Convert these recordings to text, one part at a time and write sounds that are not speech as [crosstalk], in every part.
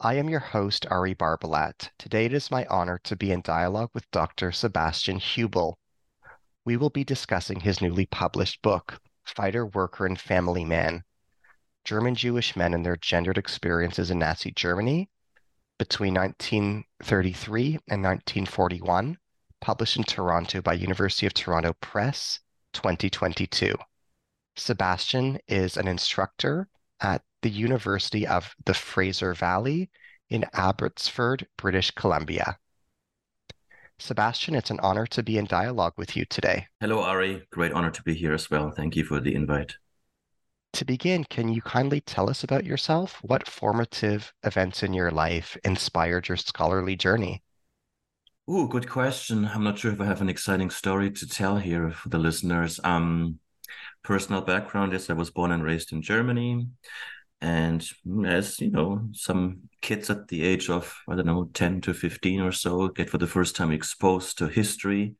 I am your host, Ari Barbalat. Today it is my honor to be in dialogue with Dr. Sebastian Huebel. We will be discussing his newly published book, Fighter, Worker, and Family Man German Jewish Men and Their Gendered Experiences in Nazi Germany between 1933 and 1941, published in Toronto by University of Toronto Press, 2022. Sebastian is an instructor at the University of the Fraser Valley in Abbotsford, British Columbia. Sebastian, it's an honor to be in dialogue with you today. Hello, Ari. Great honor to be here as well. Thank you for the invite. To begin, can you kindly tell us about yourself? What formative events in your life inspired your scholarly journey? Oh, good question. I'm not sure if I have an exciting story to tell here for the listeners. Um, personal background is I was born and raised in Germany. And as you know, some kids at the age of, I don't know, 10 to 15 or so get for the first time exposed to history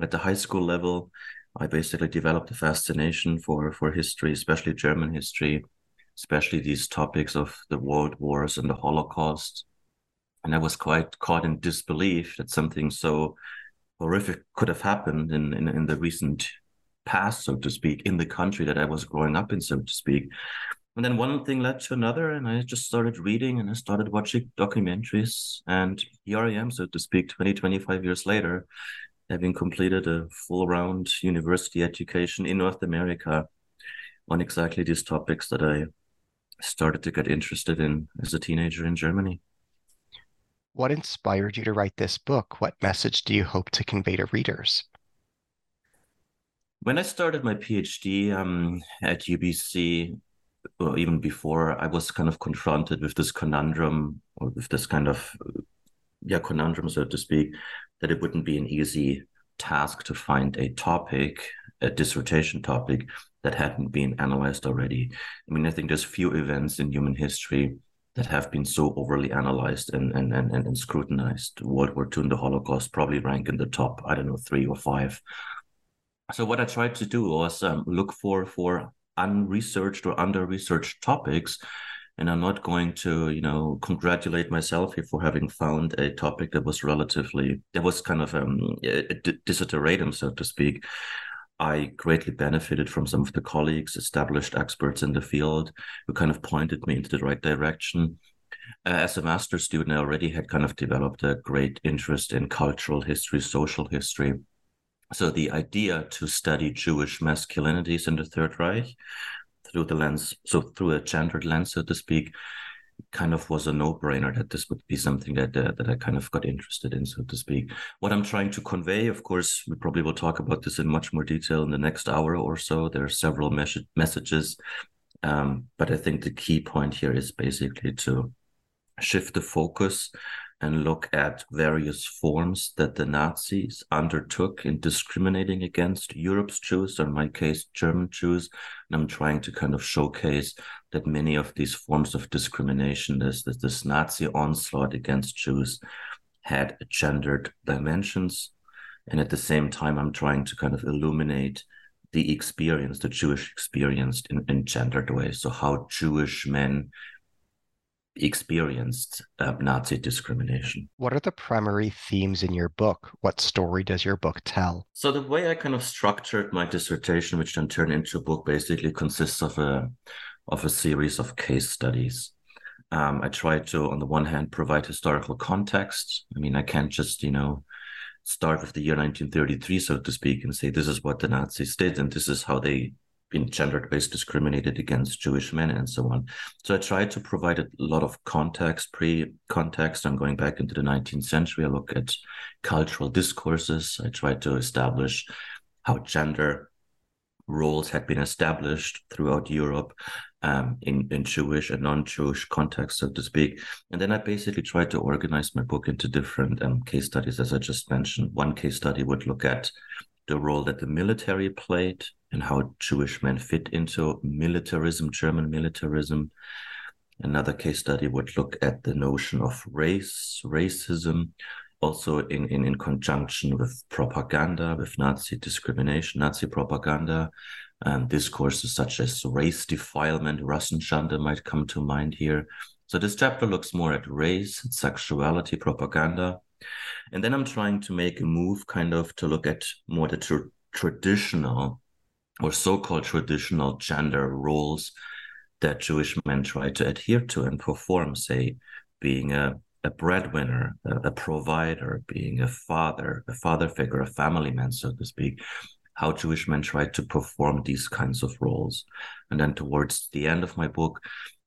at the high school level. I basically developed a fascination for, for history, especially German history, especially these topics of the world wars and the Holocaust. And I was quite caught in disbelief that something so horrific could have happened in, in, in the recent past, so to speak, in the country that I was growing up in, so to speak. And then one thing led to another, and I just started reading and I started watching documentaries. And here I am, so to speak, 20, 25 years later, having completed a full round university education in North America on exactly these topics that I started to get interested in as a teenager in Germany. What inspired you to write this book? What message do you hope to convey to readers? When I started my PhD um, at UBC, or even before, I was kind of confronted with this conundrum, or with this kind of, yeah, conundrum, so to speak, that it wouldn't be an easy task to find a topic, a dissertation topic that hadn't been analyzed already. I mean, I think there's few events in human history that have been so overly analyzed and and and, and scrutinized. World War II and the Holocaust probably rank in the top, I don't know, three or five. So what I tried to do was um, look for for unresearched or under-researched topics and i'm not going to you know congratulate myself here for having found a topic that was relatively that was kind of um, a, desideratum so to speak. I greatly benefited from some of the colleagues established experts in the field who kind of pointed me into the right direction. Uh, as a master's student i already had kind of developed a great interest in cultural history social history so the idea to study Jewish masculinities in the Third Reich through the lens, so through a gendered lens, so to speak, kind of was a no-brainer that this would be something that uh, that I kind of got interested in, so to speak. What I'm trying to convey, of course, we probably will talk about this in much more detail in the next hour or so. There are several mes- messages, um, but I think the key point here is basically to shift the focus and look at various forms that the Nazis undertook in discriminating against Europe's Jews, or in my case, German Jews. And I'm trying to kind of showcase that many of these forms of discrimination, this, this, this Nazi onslaught against Jews, had gendered dimensions. And at the same time, I'm trying to kind of illuminate the experience, the Jewish experience in, in gendered ways. So, how Jewish men experienced uh, Nazi discrimination. What are the primary themes in your book? What story does your book tell? So the way I kind of structured my dissertation, which then turned into a book, basically consists of a of a series of case studies. Um, I try to, on the one hand, provide historical context. I mean, I can't just, you know, start with the year 1933, so to speak, and say this is what the Nazis did and this is how they been gender based discriminated against Jewish men and so on. So I tried to provide a lot of context, pre context. I'm going back into the 19th century. I look at cultural discourses. I tried to establish how gender roles had been established throughout Europe um, in, in Jewish and non Jewish contexts, so to speak. And then I basically tried to organize my book into different um, case studies, as I just mentioned. One case study would look at the role that the military played and how Jewish men fit into militarism, German militarism. Another case study would look at the notion of race, racism, also in, in, in conjunction with propaganda, with Nazi discrimination, Nazi propaganda. And discourses such as race defilement, Rassenschande might come to mind here. So this chapter looks more at race, sexuality, propaganda. And then I'm trying to make a move kind of to look at more the tr- traditional or so-called traditional gender roles that Jewish men try to adhere to and perform, say, being a, a breadwinner, a, a provider, being a father, a father figure, a family man, so to speak, how Jewish men try to perform these kinds of roles. And then towards the end of my book,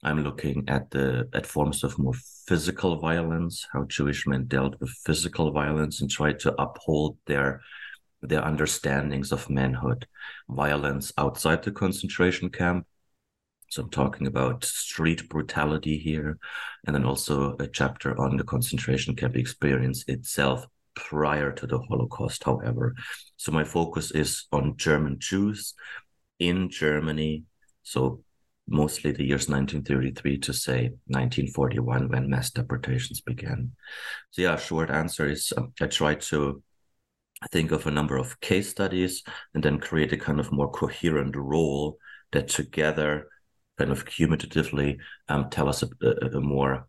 I'm looking at the at forms of more physical violence, how Jewish men dealt with physical violence and tried to uphold their their understandings of manhood, violence outside the concentration camp. So I'm talking about street brutality here, and then also a chapter on the concentration camp experience itself prior to the Holocaust, however. So my focus is on German Jews in Germany. So mostly the years 1933 to say 1941 when mass deportations began. So yeah, short answer is um, I tried to think of a number of case studies and then create a kind of more coherent role that together kind of cumulatively um, tell us a, a, a, more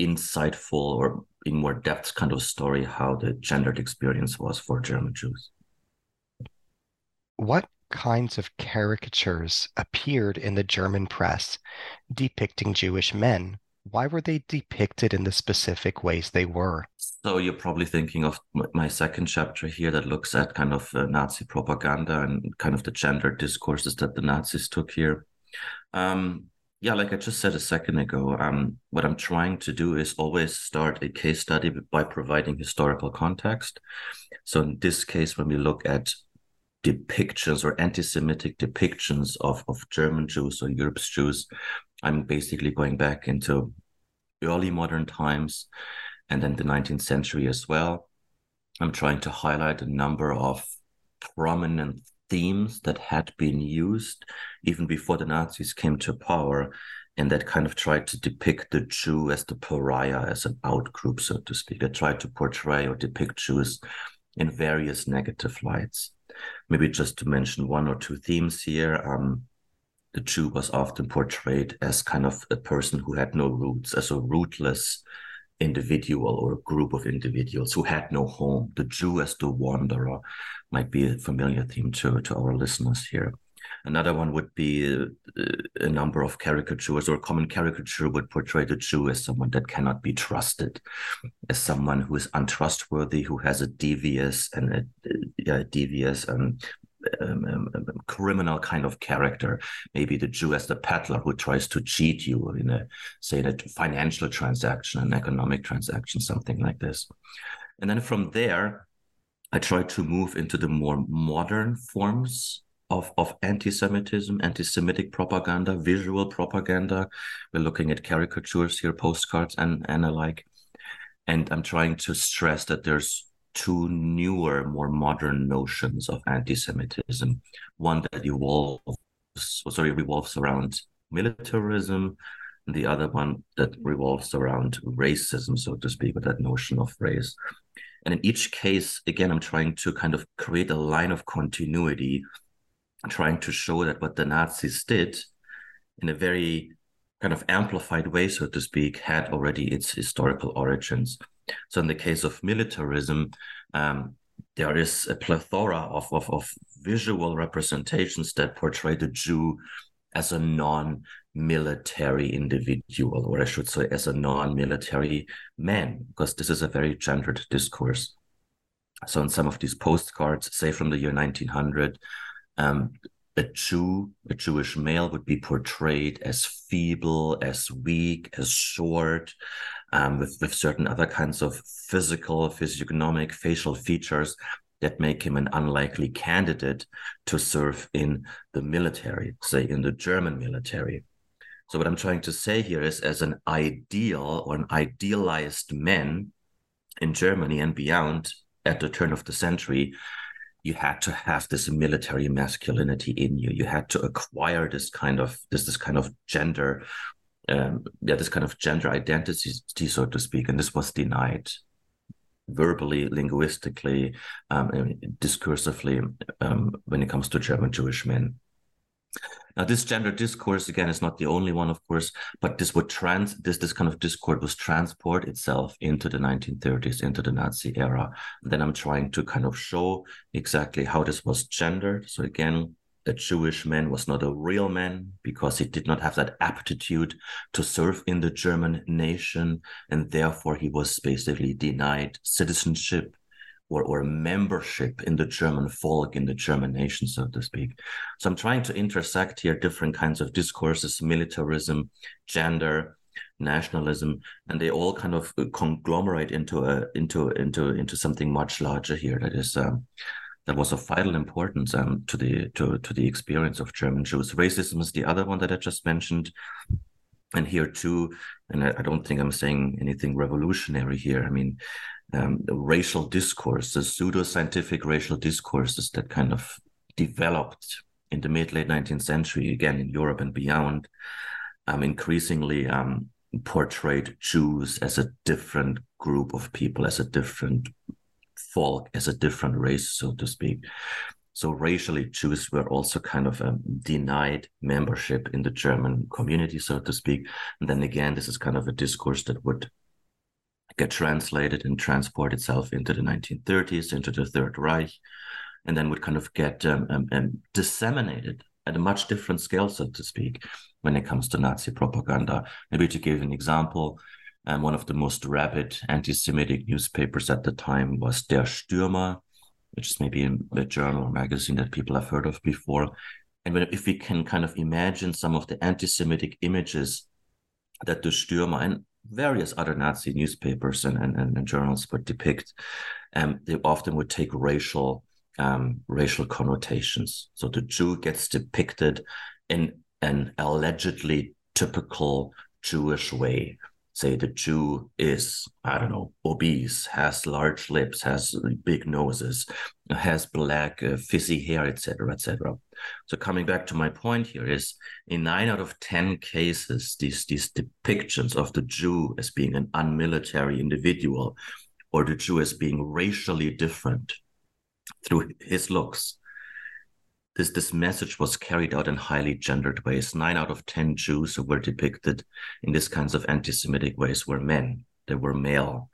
insightful or in more depth kind of story how the gendered experience was for German Jews. What kinds of caricatures appeared in the German press depicting Jewish men why were they depicted in the specific ways they were? So you're probably thinking of my second chapter here that looks at kind of uh, Nazi propaganda and kind of the gender discourses that the Nazis took here. Um, yeah, like I just said a second ago, um, what I'm trying to do is always start a case study by providing historical context. So in this case, when we look at depictions or anti-Semitic depictions of, of German Jews or Europe's Jews, I'm basically going back into early modern times and then the 19th century as well. I'm trying to highlight a number of prominent themes that had been used even before the Nazis came to power and that kind of tried to depict the Jew as the pariah, as an outgroup, so to speak. I tried to portray or depict Jews in various negative lights. Maybe just to mention one or two themes here. Um, the Jew was often portrayed as kind of a person who had no roots, as a rootless individual or a group of individuals who had no home. The Jew as the wanderer might be a familiar theme to, to our listeners here. Another one would be a, a number of caricatures, or a common caricature would portray the Jew as someone that cannot be trusted, as someone who is untrustworthy, who has a devious and a, uh, yeah, devious and um, um, um, criminal kind of character. Maybe the Jew as the peddler who tries to cheat you in a, say, a financial transaction, an economic transaction, something like this. And then from there, I try to move into the more modern forms of, of anti-Semitism, anti-Semitic propaganda, visual propaganda. We're looking at caricatures here, postcards, and and alike. And I'm trying to stress that there's two newer, more modern notions of anti-Semitism. One that evolves, oh, sorry, revolves around militarism, and the other one that revolves around racism, so to speak, with that notion of race. And in each case, again, I'm trying to kind of create a line of continuity, trying to show that what the Nazis did in a very kind of amplified way, so to speak, had already its historical origins. So in the case of militarism, um, there is a plethora of, of, of visual representations that portray the Jew as a non military individual, or I should say, as a non military man, because this is a very gendered discourse. So, in some of these postcards, say from the year 1900, um, a Jew, a Jewish male, would be portrayed as feeble, as weak, as short, um, with, with certain other kinds of physical, physiognomic, facial features that make him an unlikely candidate to serve in the military, say in the German military. So, what I'm trying to say here is, as an ideal or an idealized man in Germany and beyond at the turn of the century, you had to have this military masculinity in you. You had to acquire this kind of this this kind of gender, um, yeah, this kind of gender identity, so to speak, and this was denied verbally, linguistically, um, discursively um, when it comes to German Jewish men. Now, this gender discourse again is not the only one, of course, but this would trans this this kind of discourse was transport itself into the 1930s, into the Nazi era. And then I'm trying to kind of show exactly how this was gendered. So again, a Jewish man was not a real man because he did not have that aptitude to serve in the German nation, and therefore he was basically denied citizenship or, or membership in the German folk, in the German nation, so to speak. So I'm trying to intersect here different kinds of discourses, militarism, gender, nationalism, and they all kind of conglomerate into a into into into something much larger here. That is um, that was of vital importance um, to the to to the experience of German Jews. Racism is the other one that I just mentioned, and here too. And I, don't think I'm saying anything revolutionary here. I mean, um, racial discourse, the pseudo-scientific racial discourses that kind of developed in the mid late 19th century, again in Europe and beyond, um, increasingly um, portrayed Jews as a different group of people, as a different folk as a different race, so to speak. So racially, Jews were also kind of um, denied membership in the German community, so to speak. And then again, this is kind of a discourse that would get translated and transport itself into the 1930s, into the Third Reich, and then would kind of get um, um, um, disseminated at a much different scale, so to speak, when it comes to Nazi propaganda. Maybe to give an example, and one of the most rabid anti-Semitic newspapers at the time was Der Stürmer, which is maybe a journal or magazine that people have heard of before. And when, if we can kind of imagine some of the anti-Semitic images that the Stürmer and various other Nazi newspapers and, and, and journals would depict, um, they often would take racial um, racial connotations. So the Jew gets depicted in an allegedly typical Jewish way, say the Jew is, I don't know, obese, has large lips, has big noses, has black uh, fizzy hair, etc., etc. So coming back to my point here is in nine out of ten cases, these these depictions of the Jew as being an unmilitary individual or the Jew as being racially different through his looks this this message was carried out in highly gendered ways. Nine out of ten Jews who were depicted in these kinds of anti-Semitic ways were men. They were male.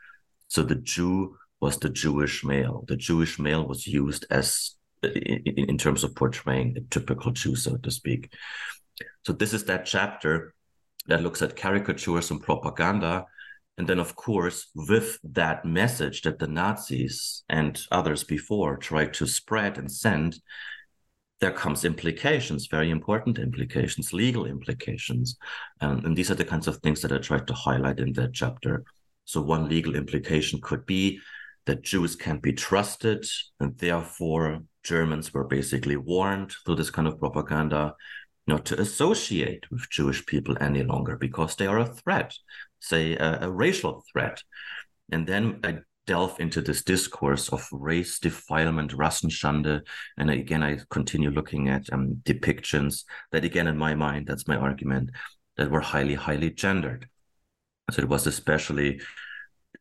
So the Jew was the Jewish male. The Jewish male was used as in, in terms of portraying a typical Jew, so to speak. So this is that chapter that looks at caricatures and propaganda. And then, of course, with that message that the Nazis and others before tried to spread and send, there comes implications, very important implications, legal implications. Um, and these are the kinds of things that I tried to highlight in that chapter. So one legal implication could be that Jews can't be trusted, and therefore Germans were basically warned through this kind of propaganda not to associate with Jewish people any longer because they are a threat, say a, a racial threat. And then I delve into this discourse of race defilement, Rassenschande. And again, I continue looking at um, depictions that, again, in my mind, that's my argument, that were highly, highly gendered. So it was especially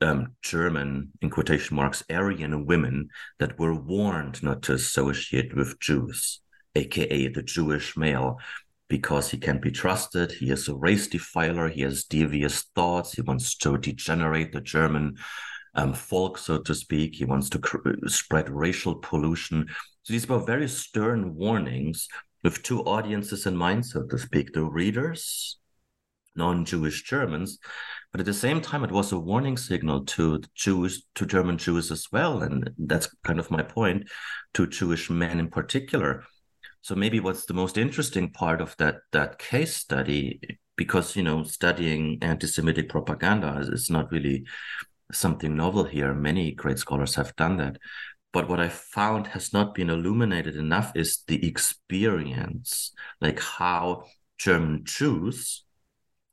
um, German, in quotation marks, Aryan women that were warned not to associate with Jews, aka the Jewish male, because he can't be trusted. He is a race defiler. He has devious thoughts. He wants to degenerate the German um, folk, so to speak. He wants to cr- spread racial pollution. So these were very stern warnings with two audiences in mind, so to speak the readers, non Jewish Germans. But at the same time, it was a warning signal to Jews, to German Jews as well. And that's kind of my point to Jewish men in particular so maybe what's the most interesting part of that that case study, because you know studying anti-Semitic propaganda is, is not really something novel here. Many great scholars have done that. But what I found has not been illuminated enough is the experience, like how German Jews,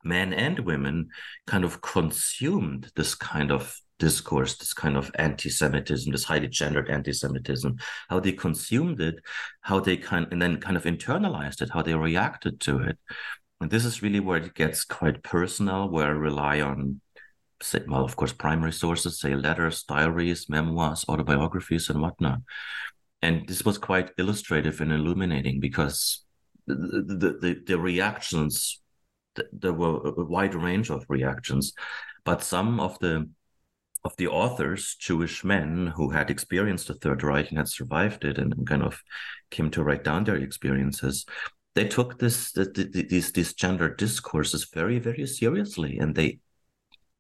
men and women, kind of consumed this kind of discourse, this kind of anti-Semitism, this highly gendered anti-Semitism, how they consumed it, how they kind and then kind of internalized it, how they reacted to it. And this is really where it gets quite personal, where I rely on well, of course, primary sources, say letters, diaries, memoirs, autobiographies, and whatnot. And this was quite illustrative and illuminating because the the, the, reactions there were a wide range of reactions, but some of the of the authors, Jewish men who had experienced the Third Reich and had survived it and kind of came to write down their experiences, they took this the, these these gender discourses very very seriously, and they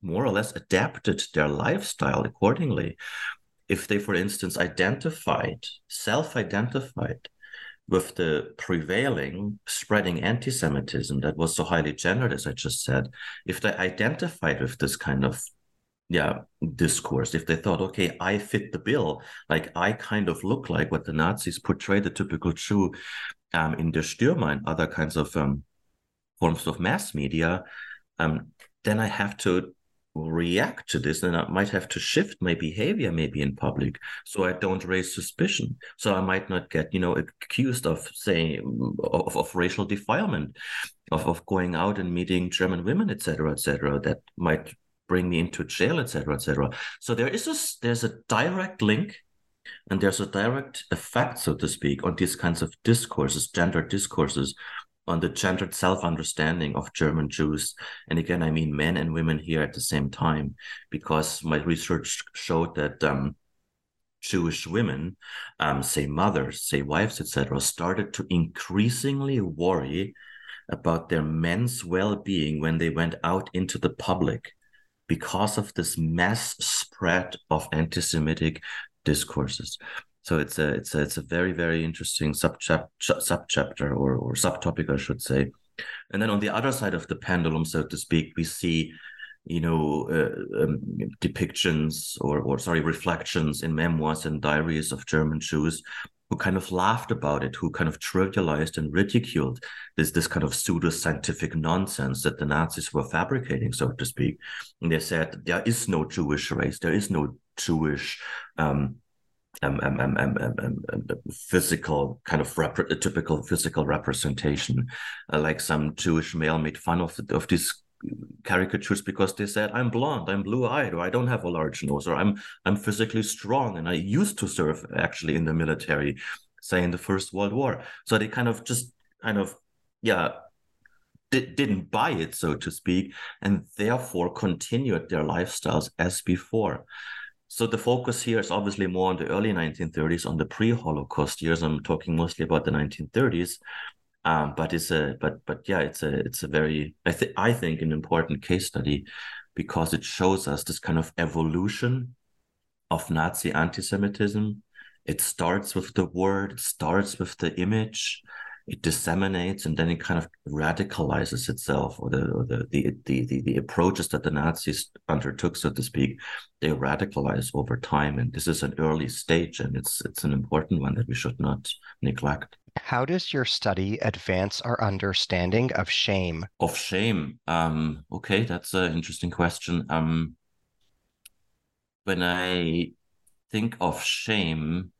more or less adapted their lifestyle accordingly. If they, for instance, identified, self-identified with the prevailing spreading anti-Semitism that was so highly gendered, as I just said, if they identified with this kind of yeah discourse if they thought okay i fit the bill like i kind of look like what the nazis portrayed the typical jew um, in der stürmer and other kinds of um, forms of mass media um, then i have to react to this and i might have to shift my behavior maybe in public so i don't raise suspicion so i might not get you know accused of saying of, of racial defilement of, of going out and meeting german women etc etc that might bring me into jail, etc., etc. So there is a there's a direct link, and there's a direct effect, so to speak, on these kinds of discourses, gender discourses, on the gendered self-understanding of German Jews. And again, I mean men and women here at the same time, because my research showed that. Um, Jewish women, um, say mothers, say wives, etc., started to increasingly worry about their men's well-being when they went out into the public because of this mass spread of anti-Semitic discourses. So it's a it's a it's a very very interesting subchapter or or subtopic I should say. And then on the other side of the pendulum, so to speak, we see you know uh, um, depictions or or sorry reflections in memoirs and diaries of German Jews who kind of laughed about it, who kind of trivialized and ridiculed this this kind of pseudo-scientific nonsense that the Nazis were fabricating, so to speak. And they said there is no Jewish race, there is no Jewish um, um, um, um, um, um, um, um physical kind of rep- typical physical representation, uh, like some Jewish male made fun of of these caricatures because they said I'm blonde, I'm blue-eyed, or I don't have a large nose, or I'm I'm physically strong, and I used to serve actually in the military, say in the First World War. So they kind of just kind of yeah did, didn't buy it, so to speak, and therefore continued their lifestyles as before. So the focus here is obviously more on the early 1930s, on the pre-Holocaust years. I'm talking mostly about the 1930s, um, but it's a but but yeah, it's a it's a very I think I think an important case study because it shows us this kind of evolution of Nazi anti-Semitism. It starts with the word, it starts with the image, it disseminates and then it kind of radicalizes itself or the or the, the, the the the approaches that the nazis undertook so to speak they radicalize over time. And this is an early stage and it's it's an important one that we should not neglect. How does your study advance our understanding of shame? Of shame? Um okay that's an interesting question. Um when i think of shame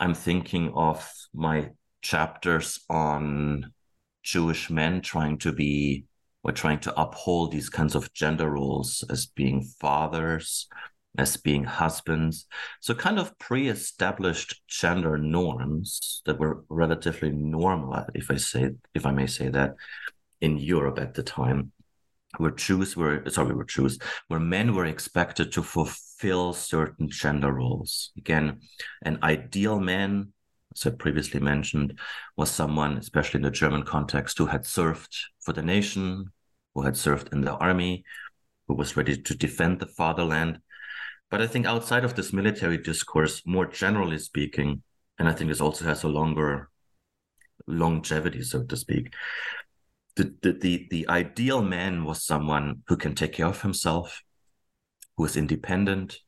i'm thinking of my chapters on Jewish men trying to be or trying to uphold these kinds of gender roles as being fathers, as being husbands. So, kind of pre established gender norms that were relatively normal, if I say, if I may say that, in Europe at the time where Jews were sorry, were Jews, where men were expected to fulfill certain gender roles. Again, an ideal man, as I previously mentioned, was someone, especially in the German context, who had served for the nation, who had served in the army, who was ready to defend the fatherland. But I think outside of this military discourse, more generally speaking, and I think this also has a longer longevity, so to speak, the, the, the, the ideal man was someone who can take care of himself, who is independent,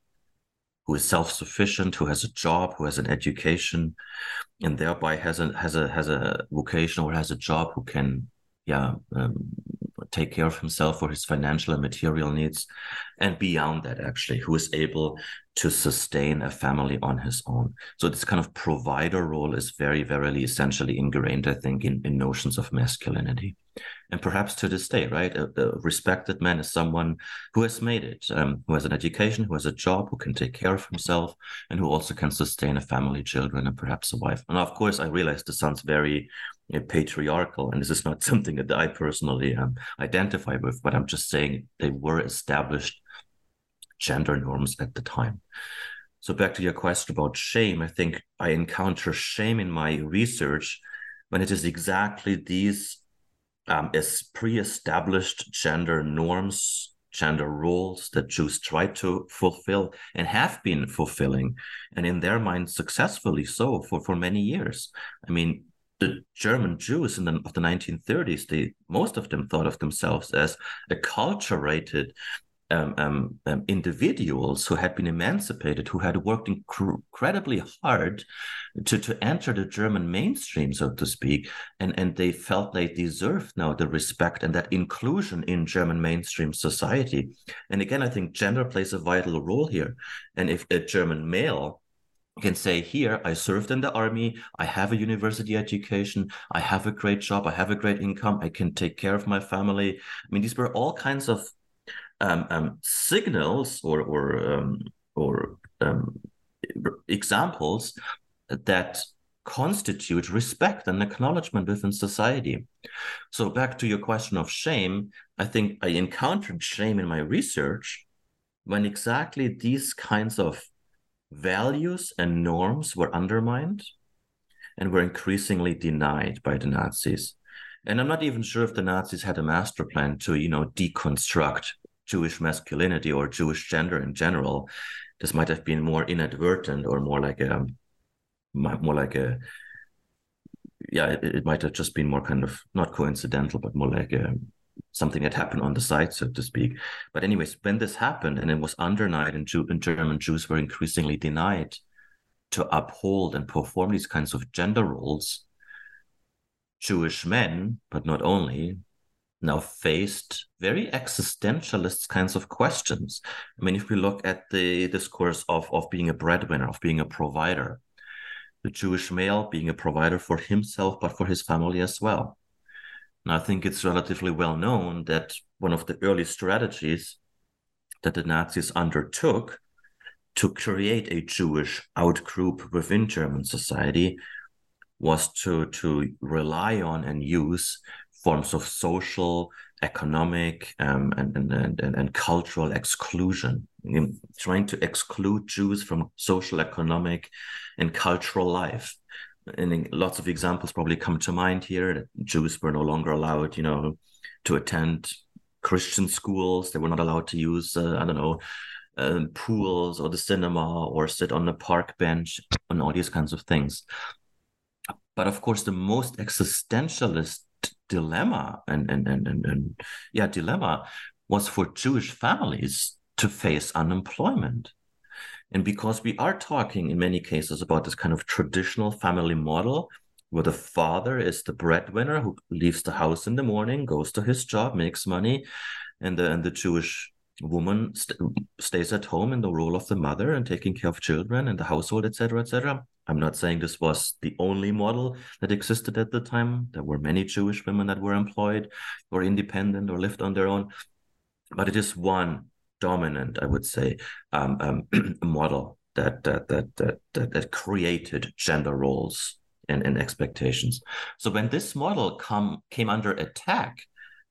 who is self-sufficient, who has a job, who has an education, and thereby has a has a has a vocation or has a job who can yeah um, take care of himself for his financial and material needs and beyond that actually who is able to sustain a family on his own. So this kind of provider role is very very essentially ingrained i think in, in notions of masculinity and perhaps to this day, right? A, a respected man is someone who has made it, um, who has an education, who has a job, who can take care of himself, and who also can sustain a family, children, and perhaps a wife. And of course, I realize this sounds very know, patriarchal, and this is not [laughs] something that I personally um, identify with, but I'm just saying they were established gender norms at the time. So back to your question about shame, I think I encounter shame in my research when it is exactly these um, as pre-established gender norms gender roles that Jews try to fulfill and have been fulfilling, and in their mind successfully so for, for many years. I mean, the German Jews in the, of the 1930s, they most of them thought of themselves as acculturated um, um, um, individuals who had been emancipated, who had worked incredibly hard to, to enter the German mainstream, so to speak, and, and they felt they deserved now the respect and that inclusion in German mainstream society. And again, I think gender plays a vital role here. And if a German male can say here i served in the army i have a university education i have a great job i have a great income i can take care of my family i mean these were all kinds of um, um, signals or or um, or um, examples that constitute respect and acknowledgement within society. So back to your question of shame, I think I encountered shame in my research when exactly these kinds of values and norms were undermined and were increasingly denied by the Nazis. And I'm not even sure if the Nazis had a master plan to, you know, deconstruct Jewish masculinity or Jewish gender in general. This might have been more inadvertent or more like a more like a yeah, it, it might have just been more kind of not coincidental, but more like a something that happened on the side, so to speak. But anyways, when this happened and it was undermined and, Jew- and German Jews were increasingly denied to uphold and perform these kinds of gender roles, Jewish men, but not only, now faced very existentialist kinds of questions. I mean, if we look at the discourse of, of being a breadwinner, of being a provider, the Jewish male being a provider for himself, but for his family as well. And I think it's relatively well known that one of the early strategies that the Nazis undertook to create a Jewish outgroup within German society was to, to rely on and use forms of social, economic, um, and, and, and, and cultural exclusion, in trying to exclude Jews from social, economic, and cultural life. And lots of examples probably come to mind here that Jews were no longer allowed, you know, to attend Christian schools. They were not allowed to use, uh, I don't know, um, pools or the cinema or sit on a park bench and all these kinds of things. But of course, the most existentialist dilemma and, and, and, and, and yeah, dilemma was for Jewish families to face unemployment. And because we are talking in many cases about this kind of traditional family model where the father is the breadwinner who leaves the house in the morning, goes to his job, makes money, and the, and the Jewish woman st- stays at home in the role of the mother and taking care of children and the household, etc., etc. I'm not saying this was the only model that existed at the time. There were many Jewish women that were employed or independent or lived on their own, but it is one dominant, I would say, um, um, [clears throat] model that that, that that that that created gender roles and, and expectations. So when this model come came under attack,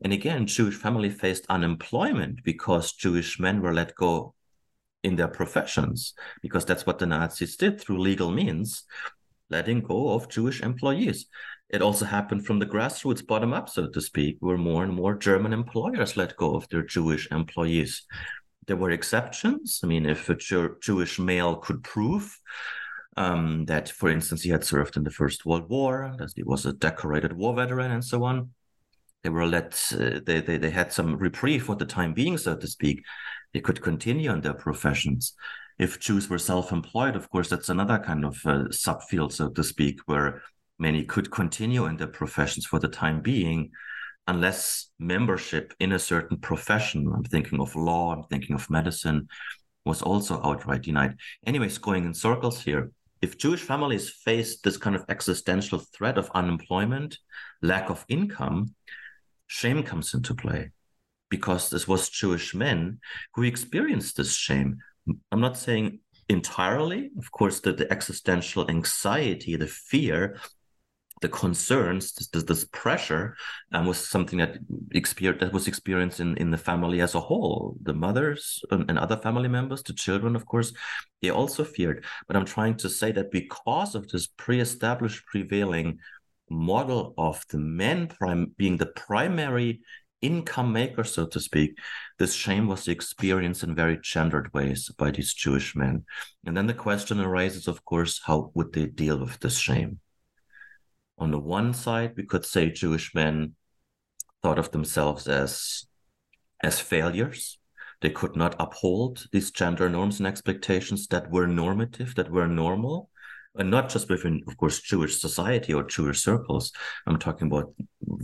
and again, Jewish family faced unemployment because Jewish men were let go in their professions, because that's what the Nazis did through legal means, letting go of Jewish employees. It also happened from the grassroots bottom up, so to speak, where more and more German employers let go of their Jewish employees. There were exceptions. I mean, if a Jew- Jewish male could prove um, that, for instance, he had served in the First World War, that he was a decorated war veteran, and so on, they were let uh, they, they they had some reprieve for the time being so to speak they could continue in their professions. If jews were self-employed of course that's another kind of uh, subfield so to speak where many could continue in their professions for the time being unless membership in a certain profession i'm thinking of law i'm thinking of medicine was also outright denied. Anyways going in circles here if jewish families faced this kind of existential threat of unemployment lack of income shame comes into play because this was Jewish men who experienced this shame. I'm not saying entirely, of course, that the existential anxiety, the fear, the concerns, this, this pressure um, was something that experienced that was experienced in, in the family as a whole. The mothers and, and other family members, the children, of course, they also feared. But I'm trying to say that because of this pre-established prevailing model of the men being the primary income maker, so to speak, this shame was experienced in very gendered ways by these Jewish men. And then the question arises, of course, how would they deal with this shame? On the one side, we could say Jewish men thought of themselves as as failures. They could not uphold these gender norms and expectations that were normative, that were normal and not just within, of course, Jewish society or Jewish circles. I'm talking about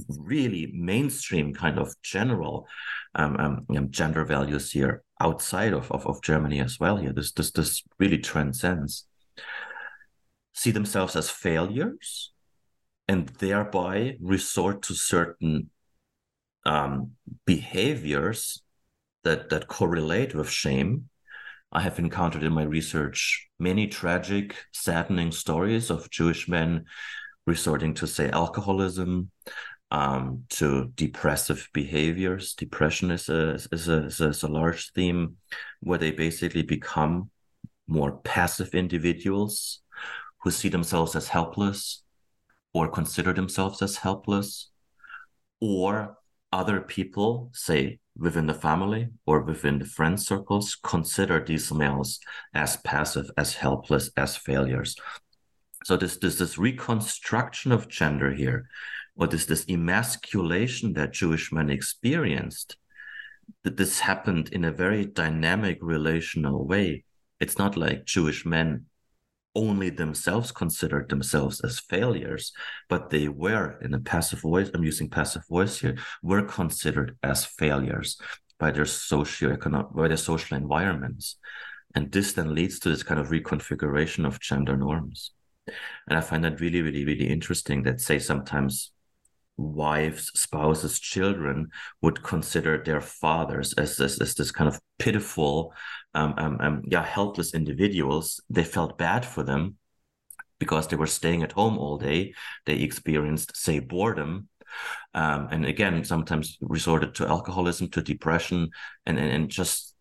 really mainstream kind of general um, um, um, gender values here outside of, of, of Germany as well. Here, this this this really transcends. See themselves as failures, and thereby resort to certain um, behaviors that that correlate with shame I have encountered in my research many tragic, saddening stories of Jewish men resorting to, say, alcoholism, um, to depressive behaviors. Depression is a, is, a, is, a, large theme where they basically become more passive individuals who see themselves as helpless or consider themselves as helpless, or other people, say within the family or within the friend circles consider these males as passive, as helpless, as failures. So this this this reconstruction of gender here, or this this emasculation that Jewish men experienced, that this happened in a very dynamic relational way. It's not like Jewish men only themselves considered themselves as failures, but they were in a passive voice, I'm using passive voice here, were considered as failures by their socioeconomic, by their social environments. And this then leads to this kind of reconfiguration of gender norms. And I find that really, really, really interesting that say sometimes wives, spouses, children would consider their fathers as this, as this kind of pitiful, um, um, um, yeah, helpless individuals. They felt bad for them because they were staying at home all day. They experienced, say, boredom. Um, and again, sometimes resorted to alcoholism, to depression, and, and, and just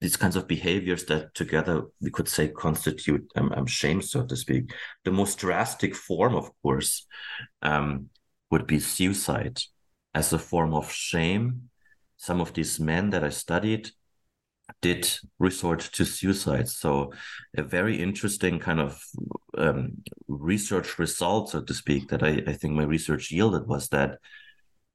these kinds of behaviors that together we could say constitute um, um, shame, so to speak. The most drastic form, of course, um, would be suicide as a form of shame. Some of these men that I studied did resort to suicide. So, a very interesting kind of um, research result, so to speak, that I, I think my research yielded was that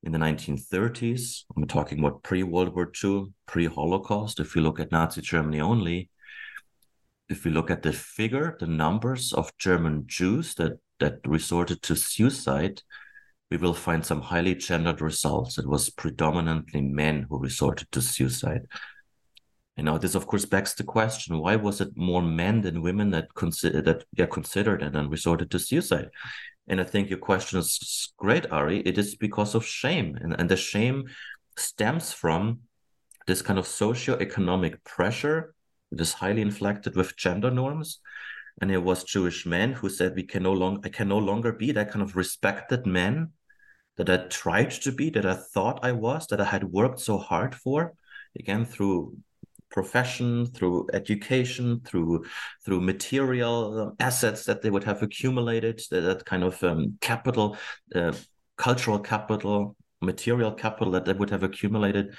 in the 1930s, I'm talking about pre World War II, pre Holocaust, if you look at Nazi Germany only, if we look at the figure, the numbers of German Jews that, that resorted to suicide, we will find some highly gendered results. It was predominantly men who resorted to suicide. And now this of course begs the question: Why was it more men than women that consider that yeah, considered and then resorted to suicide? And I think your question is great, Ari. It is because of shame, and, and the shame stems from this kind of socio-economic pressure that is highly inflected with gender norms. And it was Jewish men who said we can no longer I can no longer be that kind of respected man that I tried to be, that I thought I was, that I had worked so hard for, again through profession, through education, through through material um, assets that they would have accumulated, that, that kind of um, capital, uh, cultural capital, material capital that they would have accumulated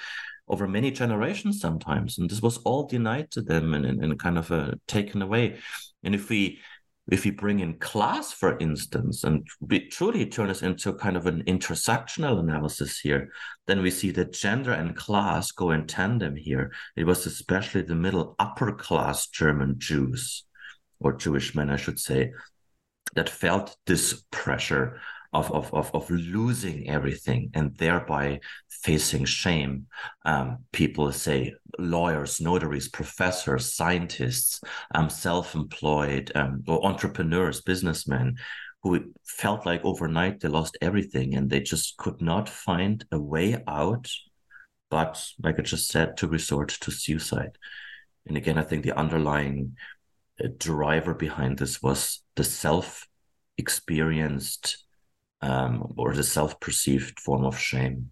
over many generations sometimes, and this was all denied to them and, and, and kind of uh, taken away. And if we if we bring in class, for instance, and truly turn this into kind of an intersectional analysis here, then we see that gender and class go in tandem here. It was especially the middle upper class German Jews, or Jewish men, I should say, that felt this pressure of, of, of, of losing everything and thereby facing shame. Um, people say lawyers, notaries, professors, scientists, um, self employed, um, or entrepreneurs, businessmen who felt like overnight they lost everything and they just could not find a way out. But, like I just said, to resort to suicide. And again, I think the underlying uh, driver behind this was the self experienced um, or the self-perceived form of shame.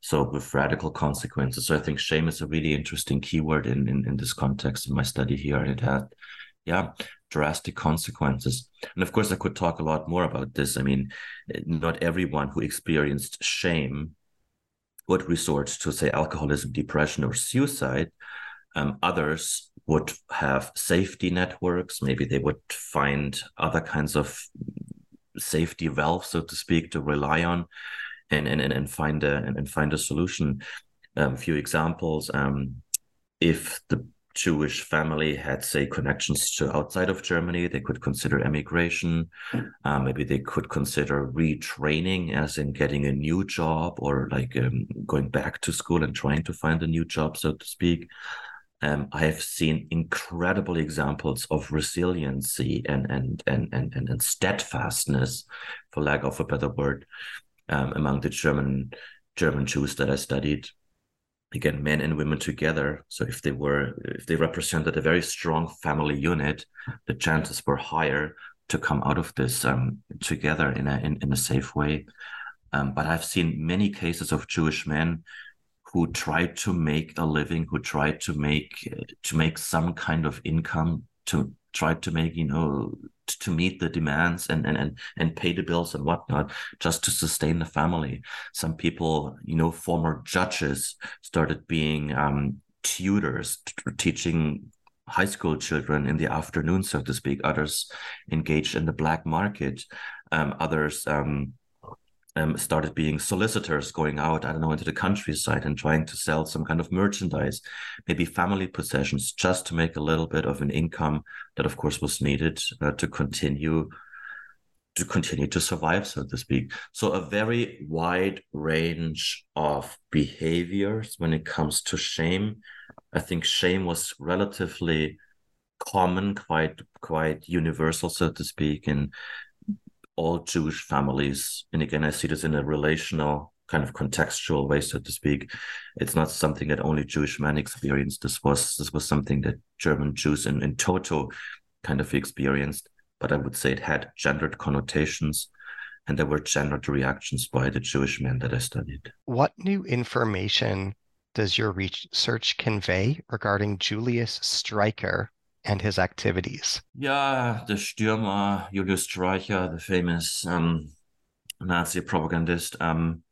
So with radical consequences. So I think shame is a really interesting keyword in, in, in this context in my study here. It had, yeah, drastic consequences. And of course, I could talk a lot more about this. I mean, not everyone who experienced shame would resort to, say, alcoholism, depression, or suicide. Um, others would have safety networks. Maybe they would find other kinds of safety valve, so to speak, to rely on and and and find a and find a solution. Um, a few examples. Um, if the Jewish family had, say, connections to outside of Germany, they could consider emigration. Um, maybe they could consider retraining, as in getting a new job or like um, going back to school and trying to find a new job, so to speak um, I have seen incredible examples of resiliency and and and and and, and steadfastness, for lack of a better word, um, among the German German Jews that I studied. Again, men and women together. So if they were if they represented a very strong family unit, the chances were higher to come out of this um, together in a in, in a safe way. Um, but I've seen many cases of Jewish men who tried to make a living, who tried to make to make some kind of income, to try to make you know to meet the demands and and and, and pay the bills and whatnot just to sustain the family. Some people, you know, former judges started being um, tutors, t- teaching high school children in the afternoon, so to speak. Others engaged in the black market. Um, others um, um, started being solicitors going out, I don't know, into the countryside and trying to sell some kind of merchandise, maybe family possessions, just to make a little bit of an income that, of course, was needed uh, to continue to continue to survive, so to speak. So a very wide range of behaviors when it comes to shame. I think shame was relatively common, quite quite universal, so to speak, in all Jewish families. And again, I see this in a relational kind of contextual way, so to speak. It's not something that only Jewish men experienced. This was this was something that German Jews in, in toto kind of experienced. But I would say it had gendered connotations and there were gendered reactions by the Jewish men that I studied. What new information does your research convey regarding Julius Streicher and his activities. Yeah, the Stürmer, Julius Streicher, the famous um, Nazi propagandist. Um,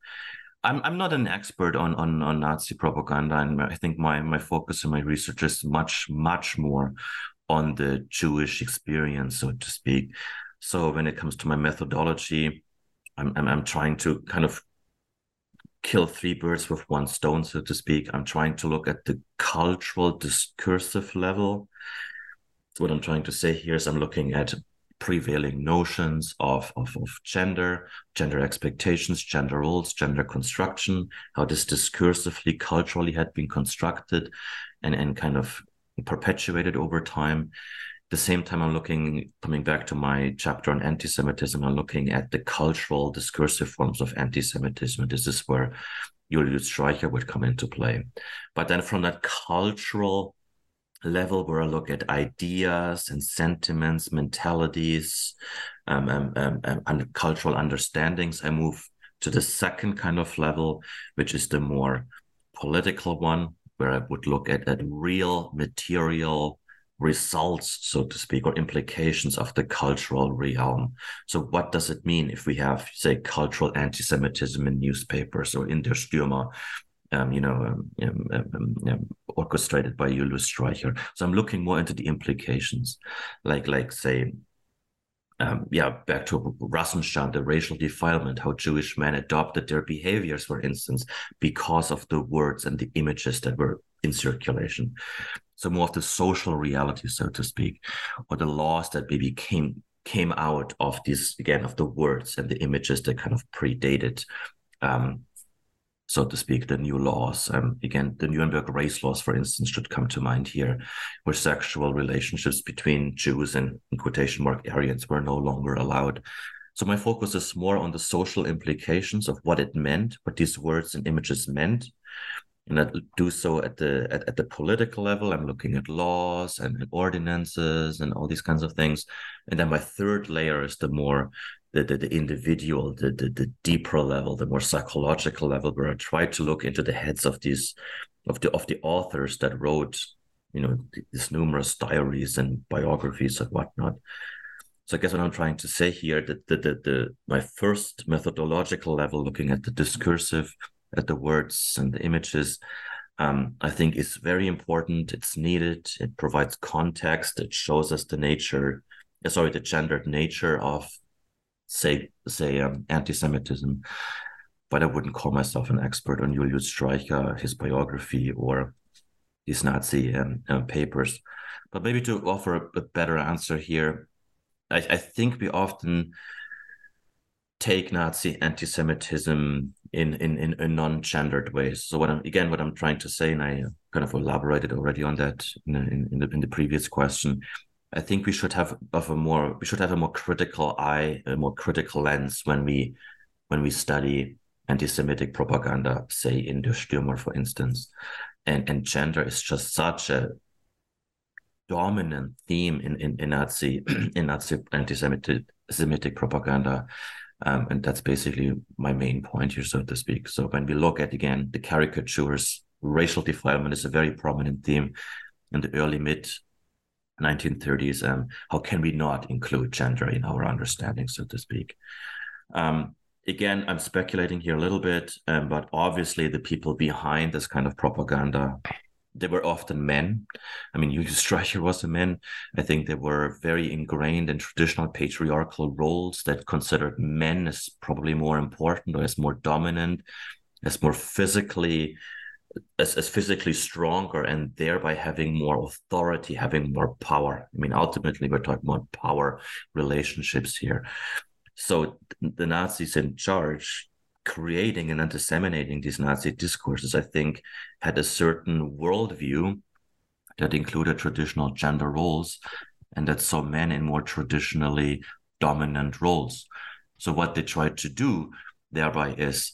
I'm I'm not an expert on on, on Nazi propaganda, and I think my my focus and my research is much much more on the Jewish experience, so to speak. So when it comes to my methodology, I'm I'm, I'm trying to kind of kill three birds with one stone, so to speak. I'm trying to look at the cultural discursive level what I'm trying to say here is I'm looking at prevailing notions of, of, of gender, gender expectations, gender roles, gender construction, how this discursively, culturally had been constructed and, and kind of perpetuated over time. At the same time, I'm looking, coming back to my chapter on anti Semitism, I'm looking at the cultural discursive forms of anti Semitism. This is where Julius Streicher would come into play. But then from that cultural level where I look at ideas and sentiments, mentalities, um, um, um, um, and cultural understandings, I move to the second kind of level, which is the more political one, where I would look at, at real material results, so to speak, or implications of the cultural realm. So, what does it mean if we have, say, cultural anti-Semitism in newspapers or in Der Stürmer? Um, you know, um, um, um, orchestrated by Julius Streicher. So I'm looking more into the implications, like, like say, um, yeah, back to Rassenschande, the racial defilement, how Jewish men adopted their behaviors, for instance, because of the words and the images that were in circulation so more of the social reality, so to speak, or the laws that maybe came came out of this again of the words and the images that kind of predated, um, so to speak, the new laws. Um, again, the Nuremberg race laws, for instance, should come to mind here, where sexual relationships between Jews and in quotation mark Aryans were no longer allowed. So my focus is more on the social implications of what it meant, what these words and images meant, and I do so at the at, at the political level. I'm looking at laws and, and, ordinances and all these kinds of things. And then my third layer is the more the, the, the individual, the, the the deeper level, the more psychological level, where I try to look into the heads of these of the of the authors that wrote, you know, these numerous diaries and biographies and whatnot. So I guess what I'm trying to say here that the, the, the my first methodological level, looking at the discursive at the words and the images, um, I think is very important. It's needed. It provides context. It shows us the nature, uh, sorry, the gendered nature of, say, say um, anti-Semitism. But I wouldn't call myself an expert on Julius Streicher, his biography, or his Nazi um, um, papers. But maybe to offer a, a better answer here, I, I think we often take Nazi anti-Semitism in in in, in non-gendered ways. So what I'm again what I'm trying to say, and I kind of elaborated already on that in, in, in the in the previous question. I think we should have of a more we should have a more critical eye, a more critical lens when we when we study anti-Semitic propaganda, say in the Stürmer, for instance. And and gender is just such a dominant theme in, in, in Nazi [clears throat] in Nazi anti-Semitic Semitic propaganda um, and that's basically my main point here, so to speak. So when we look at again the caricatures, racial defilement is a very prominent theme in the early mid 1930s. Um, how can we not include gender in our understanding, so to speak? Um, again, I'm speculating here a little bit, um, but obviously the people behind this kind of propaganda they were often men. I mean, Julius Streicher was a man. I think they were very ingrained in traditional patriarchal roles that considered men as probably more important or as more dominant, as more physically, as, as physically stronger, and thereby having more authority, having more power. I mean, ultimately, we're talking about power relationships here. So the Nazis in charge creating and disseminating these Nazi discourses, I think, had a certain worldview that included traditional gender roles and that saw men in more traditionally dominant roles. So, what they tried to do thereby is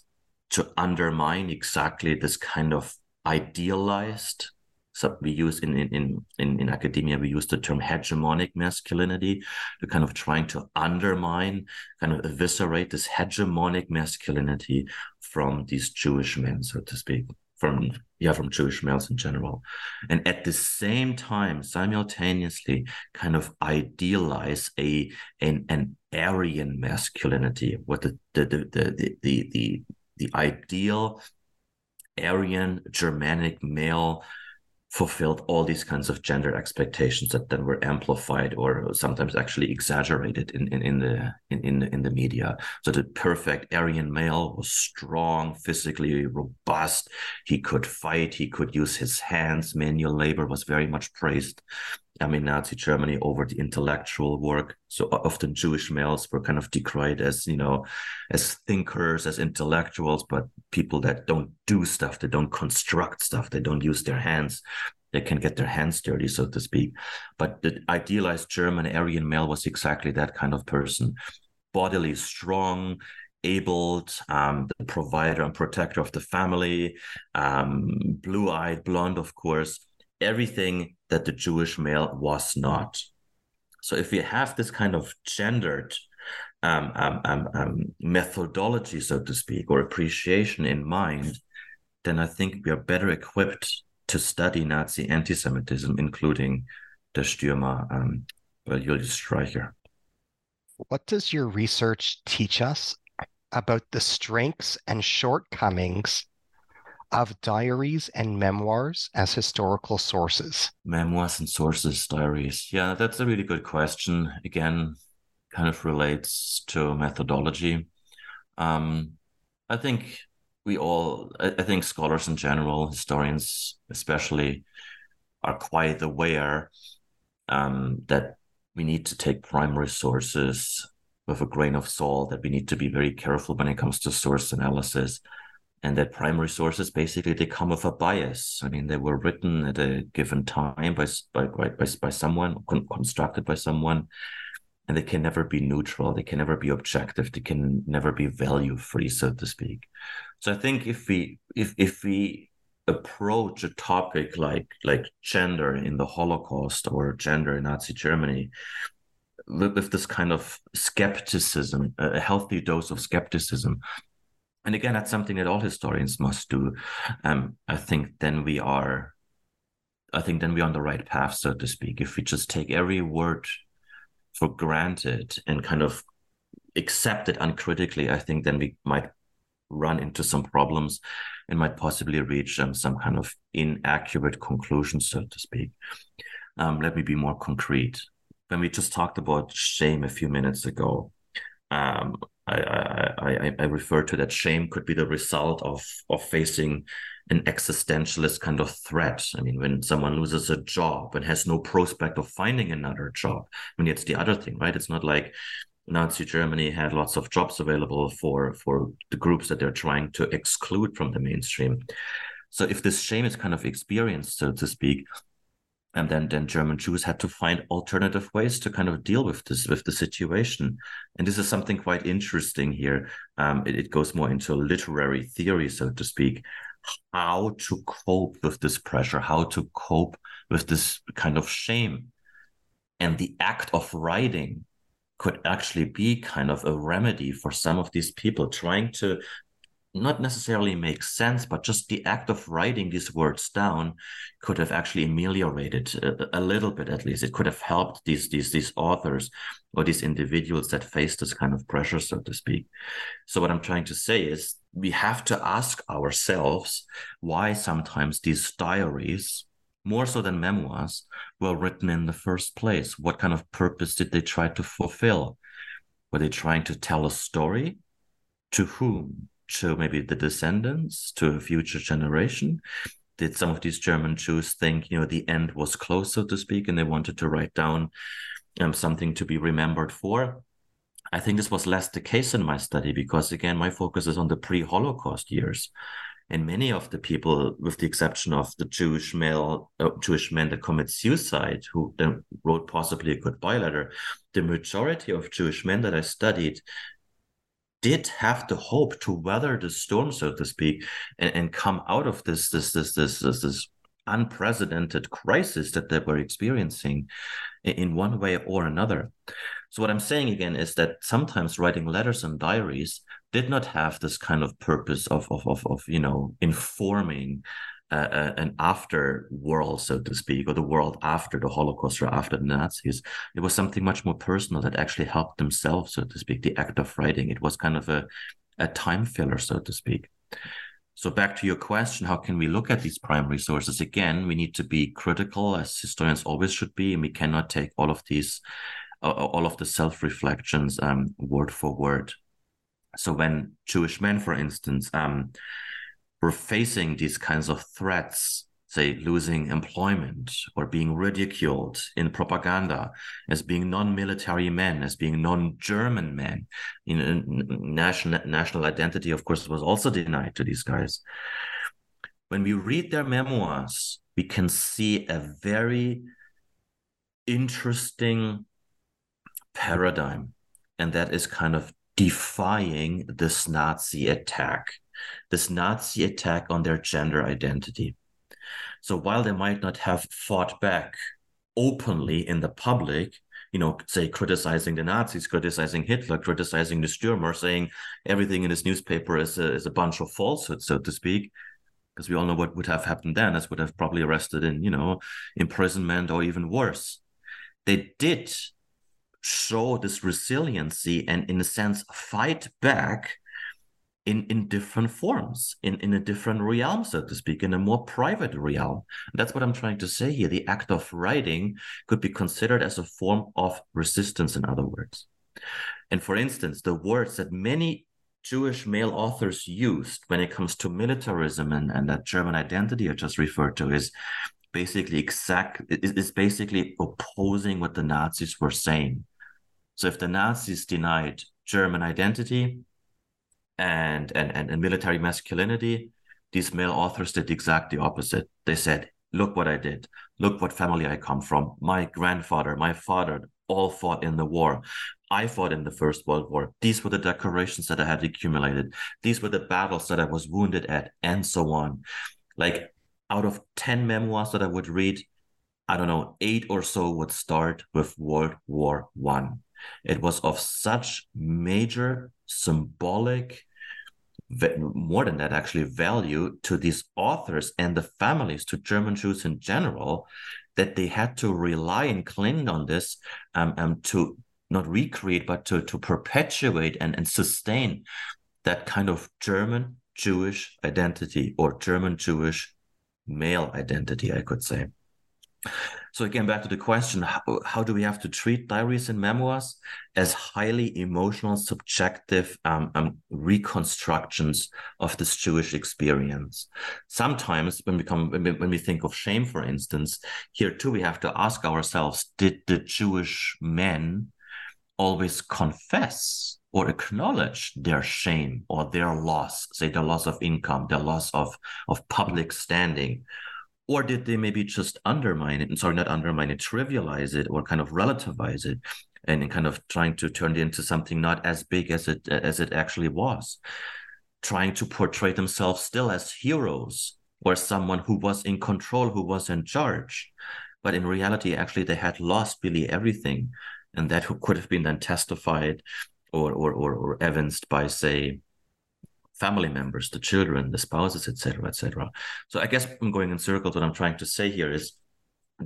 to undermine exactly this kind of idealized so we use in, in in in academia we use the term hegemonic masculinity to kind of trying to undermine kind of eviscerate this hegemonic masculinity from these jewish men so to speak from yeah from jewish males in general. And at the same time simultaneously kind of idealize a an, an aryan masculinity what the the the the the, the, the ideal aryan germanic male fulfilled all these kinds of gender expectations that then were amplified or sometimes actually exaggerated in, in, in the in, in the in the media. So the perfect Aryan male was strong, physically robust. He could fight. He could use his hands. Manual labor was very much praised. I mean, Nazi Germany over the intellectual work. So often Jewish males were kind of decried as, you know, as thinkers, as intellectuals, but people that don't do stuff, they don't construct stuff, they don't use their hands. They can get their hands dirty, so to speak. But the idealized German Aryan male was exactly that kind of person bodily strong, abled, um, the provider and protector of the family, um, blue eyed, blonde, of course, everything that the Jewish male was not. So if we have this kind of gendered um, um, um, um, methodology, so to speak, or appreciation in mind, then I think we are better equipped to study Nazi anti Semitism, including the Stürmer, um, Julius Streicher. What does your research teach us about the strengths and shortcomings of diaries and memoirs as historical sources? Memoirs and sources, diaries. Yeah, that's a really good question. Again, kind of relates to methodology. Um, I think we all, I, I think scholars in general, historians especially, are quite aware um, that we need to take primary sources with a grain of salt, that we need to be very careful when it comes to source analysis. And that primary sources basically they come with a bias. I mean, they were written at a given time by by by, by someone, con- constructed by someone, and they can never be neutral. They can never be objective. They can never be value free so to speak. So i think if we if if we approach a topic like like gender in the holocaust or gender in nazi germany with, with this kind of skepticism a healthy dose of skepticism and again that's something that all historians must do um, i think then we are i think then we're on the right path so to speak if we just take every word for granted and kind of accept it uncritically, I think then we might run into some problems and might possibly reach um, some kind of inaccurate conclusion, so to speak. Um, let me be more concrete. When we just talked about shame a few minutes ago, um, I, I, I, I refer to that shame could be the result of of facing an existentialist kind of threat. I mean, when someone loses a job and has no prospect of finding another job, I mean, it's the other thing, right? It's not like Nazi Germany had lots of jobs available for for the groups that they're trying to exclude from the mainstream. So if this shame is kind of experienced, so to speak, and then then German Jews had to find alternative ways to kind of deal with this with the situation. And this is something quite interesting here. Um, it, it goes more into literary theory, so to speak, how to cope with this pressure, how to cope with this kind of shame. And the act of writing could actually be kind of a remedy for some of these people trying to not necessarily make sense, but just the act of writing these words down could have actually ameliorated a, a, little bit, at least. It could have helped these these these authors or these individuals that face this kind of pressure, so to speak. So what I'm trying to say is we have to ask ourselves why sometimes these diaries, more so than memoirs, were written in the first place. What kind of purpose did they try to fulfill? Were they trying to tell a story? To whom? To maybe the descendants, to a future generation? Did some of these German Jews think, you know, the end was close, so to speak, and they wanted to write down um, something to be remembered for? I think this was less the case in my study because, again, my focus is on the pre Holocaust years. And many of the people, with the exception of the Jewish male, uh, Jewish men that commit suicide, who then wrote possibly a goodbye letter, the majority of Jewish men that I studied did have the hope to weather the storm, so to speak, and, and come out of this this this this this, this unprecedented crisis that they were experiencing in, one way or another. So what I'm saying again is that sometimes writing letters and diaries did not have this kind of purpose of of of, of you know informing uh, an after world, so to speak, or the world after the Holocaust or after the Nazis. It was something much more personal that actually helped themselves, so to speak, the act of writing. It was kind of a, a time filler, so to speak. So back to your question, how can we look at these primary sources? Again, we need to be critical, as historians always should be, and we cannot take all of these, uh, all of the self-reflections um, word for word. So when Jewish men, for instance, um, were facing these kinds of threats, say losing employment or being ridiculed in propaganda as being non-military men, as being non-German men. You know, national national identity, of course, was also denied to these guys. When we read their memoirs, we can see a very interesting paradigm, and that is kind of defying this Nazi attack, this Nazi attack on their gender identity. So while they might not have fought back openly in the public, you know, say criticizing the Nazis, criticizing Hitler, criticizing the Stürmer, saying everything in this newspaper is a, is a bunch of falsehoods, so to speak, because we all know what would have happened then. This would have probably arrested in, you know, imprisonment or even worse. They did show this resiliency and, in a sense, fight back in in different forms in in a different realm so to speak in a more private realm. That's what i'm trying to say here. The act of writing could be considered as a form of resistance in other words. And for instance the words that many jewish male authors used when it comes to militarism and, and that german identity i just referred to is basically exact is, is basically opposing what the nazis were saying. So if the nazis denied german identity and, and, and, and military masculinity, these male authors did exactly the opposite. They said, look what I did. Look what family I come from. My grandfather, my father, all fought in the war. I fought in the First World War. These were the decorations that I had accumulated. These were the battles that I was wounded at, and so on. Like out of 10 memoirs that I would read, I don't know, eight or so would start with World War One. It was of such major symbolic more than that actually value to these authors and the families to german jews in general that they had to rely and cling on this um, um, to not recreate but to, to perpetuate and, and sustain that kind of german jewish identity or german jewish male identity i could say so again, back to the question: how, how, do we have to treat diaries and memoirs as highly emotional, subjective um, um, reconstructions of this Jewish experience? Sometimes, when we come when we think of shame, for instance, here too we have to ask ourselves: Did the Jewish men always confess or acknowledge their shame or their loss, say the loss of income, the loss of of public standing? Or did they maybe just undermine it and sorry not undermine it trivialize it or kind of relativize it and, kind of trying to turn it into something not as big as it as it actually was? Trying to portray themselves still as heroes or someone who was in control who was in charge but in reality actually they had lost really everything and that could have been then testified or or or, or evidenced by say family members, the children, the spouses, etc., etc. So I guess I'm going in circles. What I'm trying to say here is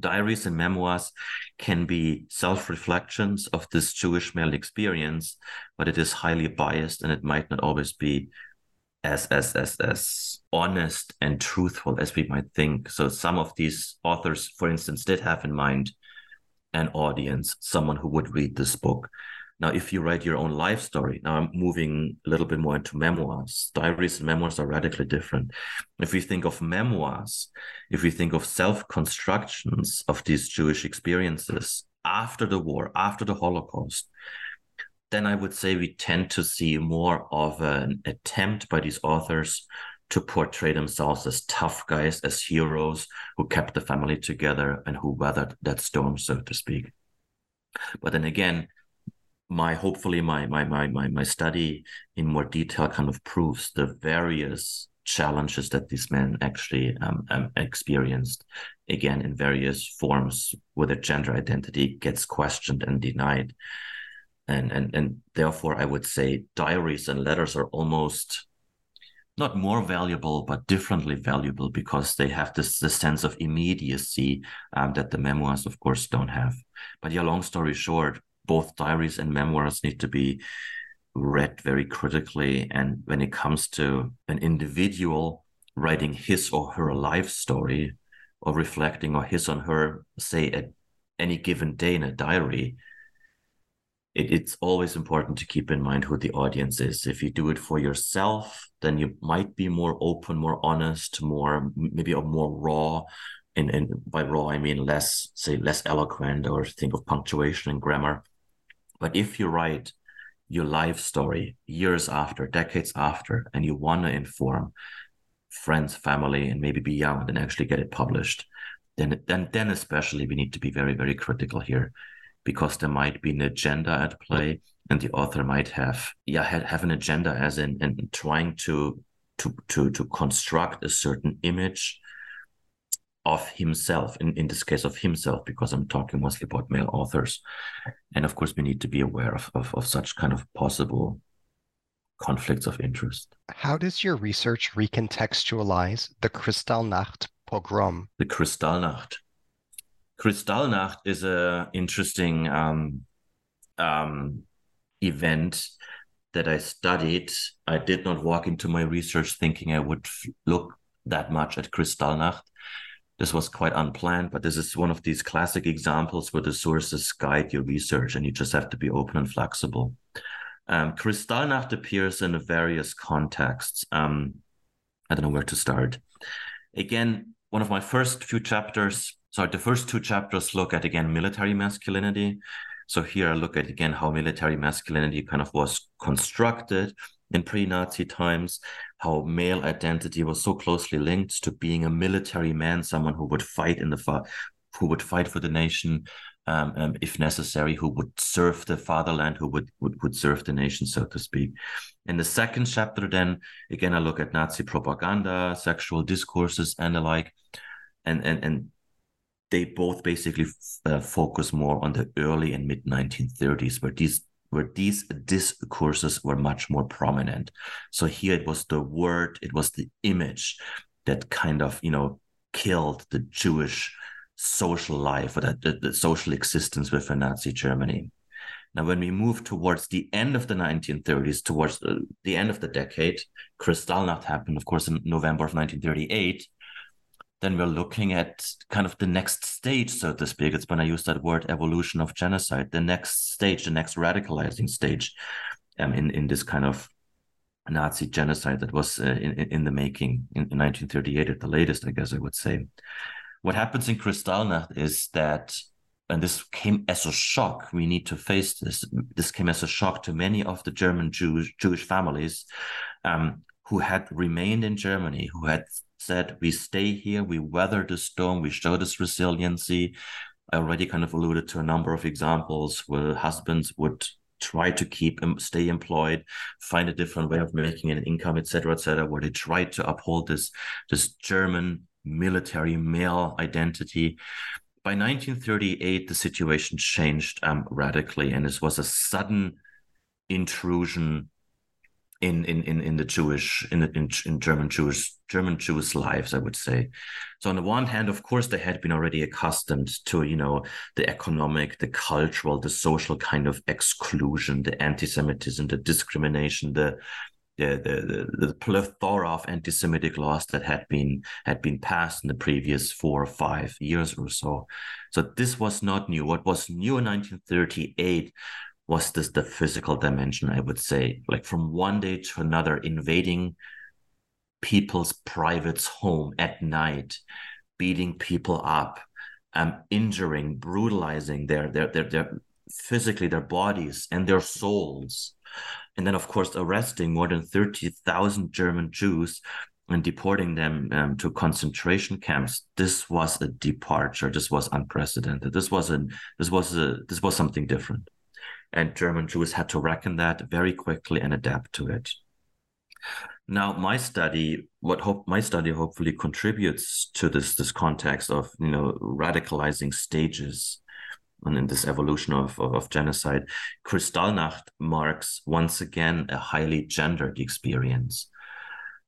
diaries and memoirs can be self-reflections of this Jewish male experience, but it is highly biased and it might not always be as as as as honest and truthful as we might think. So some of these authors, for instance, did have in mind an audience, someone who would read this book. Now, if you write your own life story, now I'm moving a little bit more into memoirs. Diaries and memoirs are radically different. If we think of memoirs, if we think of self constructions of these Jewish experiences after the war, after the Holocaust, then I would say we tend to see more of an attempt by these authors to portray themselves as tough guys, as heroes who kept the family together and who weathered that storm, so to speak. But then again, my hopefully my my my my my study in more detail kind of proves the various challenges that these men actually um, um, experienced again in various forms where their gender identity gets questioned and denied. And and and therefore i would say diaries and letters are almost not more valuable but differently valuable because they have this, this sense of immediacy um, that the memoirs of course don't have. But yeah long story short both diaries and memoirs need to be read very critically. And when it comes to an individual writing his or her life story or reflecting on his or her, say, at any given day in a diary, it, it's always important to keep in mind who the audience is. If you do it for yourself, then you might be more open, more honest, more maybe a more raw. And, and by raw, I mean less, say, less eloquent or think of punctuation and grammar. But if you write your life story years after, decades after, and you want to inform friends, family, and maybe beyond and actually get it published, then then then especially we need to be very, very critical here because there might be an agenda at play and the author might have yeah have, have an agenda as in trying to to to to construct a certain image of himself in, in this case of himself because i'm talking mostly about male authors. And of course we need to be aware of, of, of such kind of possible conflicts of interest. How does your research recontextualize the kristallnacht pogrom? The kristallnacht. Kristallnacht is a interesting um, um, event that I studied, I did not walk into my research thinking I would look that much at Kristallnacht. This was quite unplanned, but this is one of these classic examples where the sources guide your research and you just have to be open and flexible. Um, Kristallnacht appears in various contexts. Um, I don't know where to start. Again, one of my first few chapters, sorry, the first two chapters look at again military masculinity. So here I look at again how military masculinity kind of was constructed in pre-Nazi times, how male identity was so closely linked to being a military man, someone who would fight in the fa- who would fight for the nation um, um, if necessary, who would serve the fatherland, who would, would would serve the nation, so to speak. In the second chapter, then again, I look at Nazi propaganda, sexual discourses, and the like, and and and they both basically uh, focus more on the early and mid 1930s, where these where these discourses were much more prominent. So here it was the word, it was the image that kind of you know killed the Jewish social life or the, the, the social existence within Nazi Germany. Now, when we move towards the end of the 1930s, towards the, the end of the decade, Kristallnacht happened, of course, in November of 1938 then we're looking at kind of the next stage, so to speak. It's when I use that word evolution of genocide, the next stage, the next radicalizing stage um, in, in this kind of Nazi genocide that was uh, in, in the making in, in 1938 at the latest, I guess I would say. What happens in Kristallnacht is that, and this came as a shock, we need to face this. This came as a shock to many of the German Jewish, Jewish families um, who had remained in Germany, who had said we stay here, we weather the storm, we show this resiliency. I already kind of alluded to a number of examples where husbands would try to keep stay employed, find a different way of making an income, etc., etc., where they tried to uphold this this German military male identity. By 1938, the situation changed um, radically, and this was a sudden intrusion in in in, in the Jewish in in, in German Jewish German Jewish lives, I would say. So on the one hand, of course, they had been already accustomed to you know the economic, the cultural, the social kind of exclusion, the anti-Semitism, the discrimination, the the, the, the plethora of anti-Semitic laws that had been had been passed in the previous four or five years or so. So this was not new. What was new in 1938 was this the physical dimension i would say? Like from one day to another invading people's privates home at night beating people up um injuring brutalizing their their their, their physically their bodies and their souls. And then of course arresting more than 30,000 german jews and deporting them um, to concentration camps. This was a departure. This was unprecedented. This was a this was a this was something different and German Jews had to reckon that very quickly and adapt to it. Now, my study, what hope my study hopefully contributes to this this context of you know radicalizing stages and in this evolution of, of, of genocide, Kristallnacht marks once again a highly gendered experience.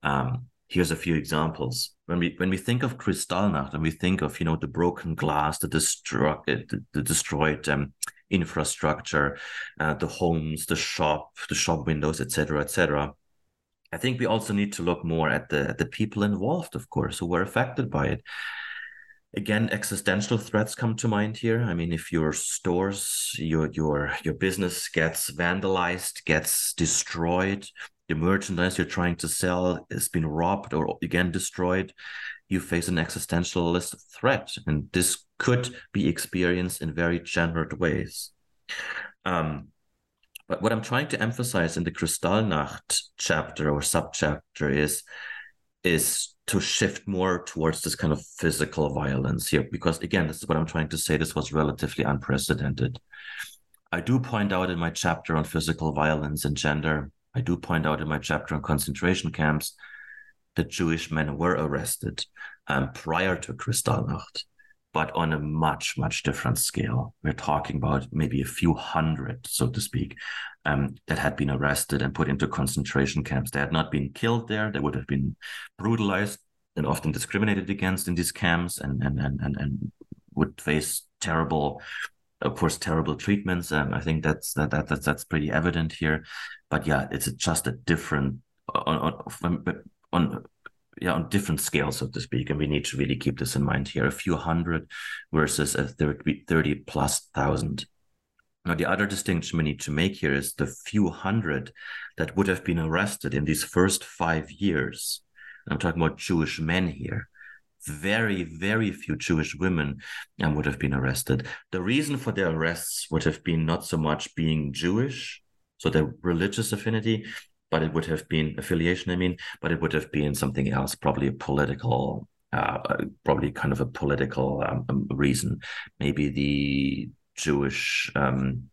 Um, here's a few examples. When we when we think of Kristallnacht and we think of you know the broken glass, the destruct the, the destroyed um, infrastructure, uh, the homes, the shop, the shop windows, etc., etc. I think we also need to look more at the at the people involved, of course, who were affected by it. Again, existential threats come to mind here. I mean, if your stores, your your your business gets vandalized, gets destroyed, the merchandise you're trying to sell has been robbed or again destroyed, you face an existentialist threat, and this could be experienced in very gendered ways. Um, but what I'm trying to emphasize in the Kristallnacht chapter or subchapter is is to shift more towards this kind of physical violence here, because again, this is what I'm trying to say. This was relatively unprecedented. I do point out in my chapter on physical violence and gender, I do point out in my chapter on concentration camps that Jewish men were arrested um, prior to Kristallnacht, but on a much, much different scale. We're talking about maybe a few hundred, so to speak, um, that had been arrested and put into concentration camps. They had not been killed there, they would have been brutalized and often discriminated against in these camps and, and, and, and, and would face terrible of course terrible treatments um, i think that's that, that that's that's pretty evident here but yeah it's just a different on on, on yeah on different scales so to speak and we need to really keep this in mind here. A few hundred versus a 30, 30 plus thousand. Now the other distinction we need to make here is the few hundred that would have been arrested in these first five years. I'm talking about jewish men here. Very, very few Jewish women um, would have been arrested. The reason for their arrests would have been not so much being Jewish, so their religious affinity, but it would have been affiliation, I mean, but it would have been something else, probably a political, uh, probably kind of a political um, um reason. Maybe the Jewish um,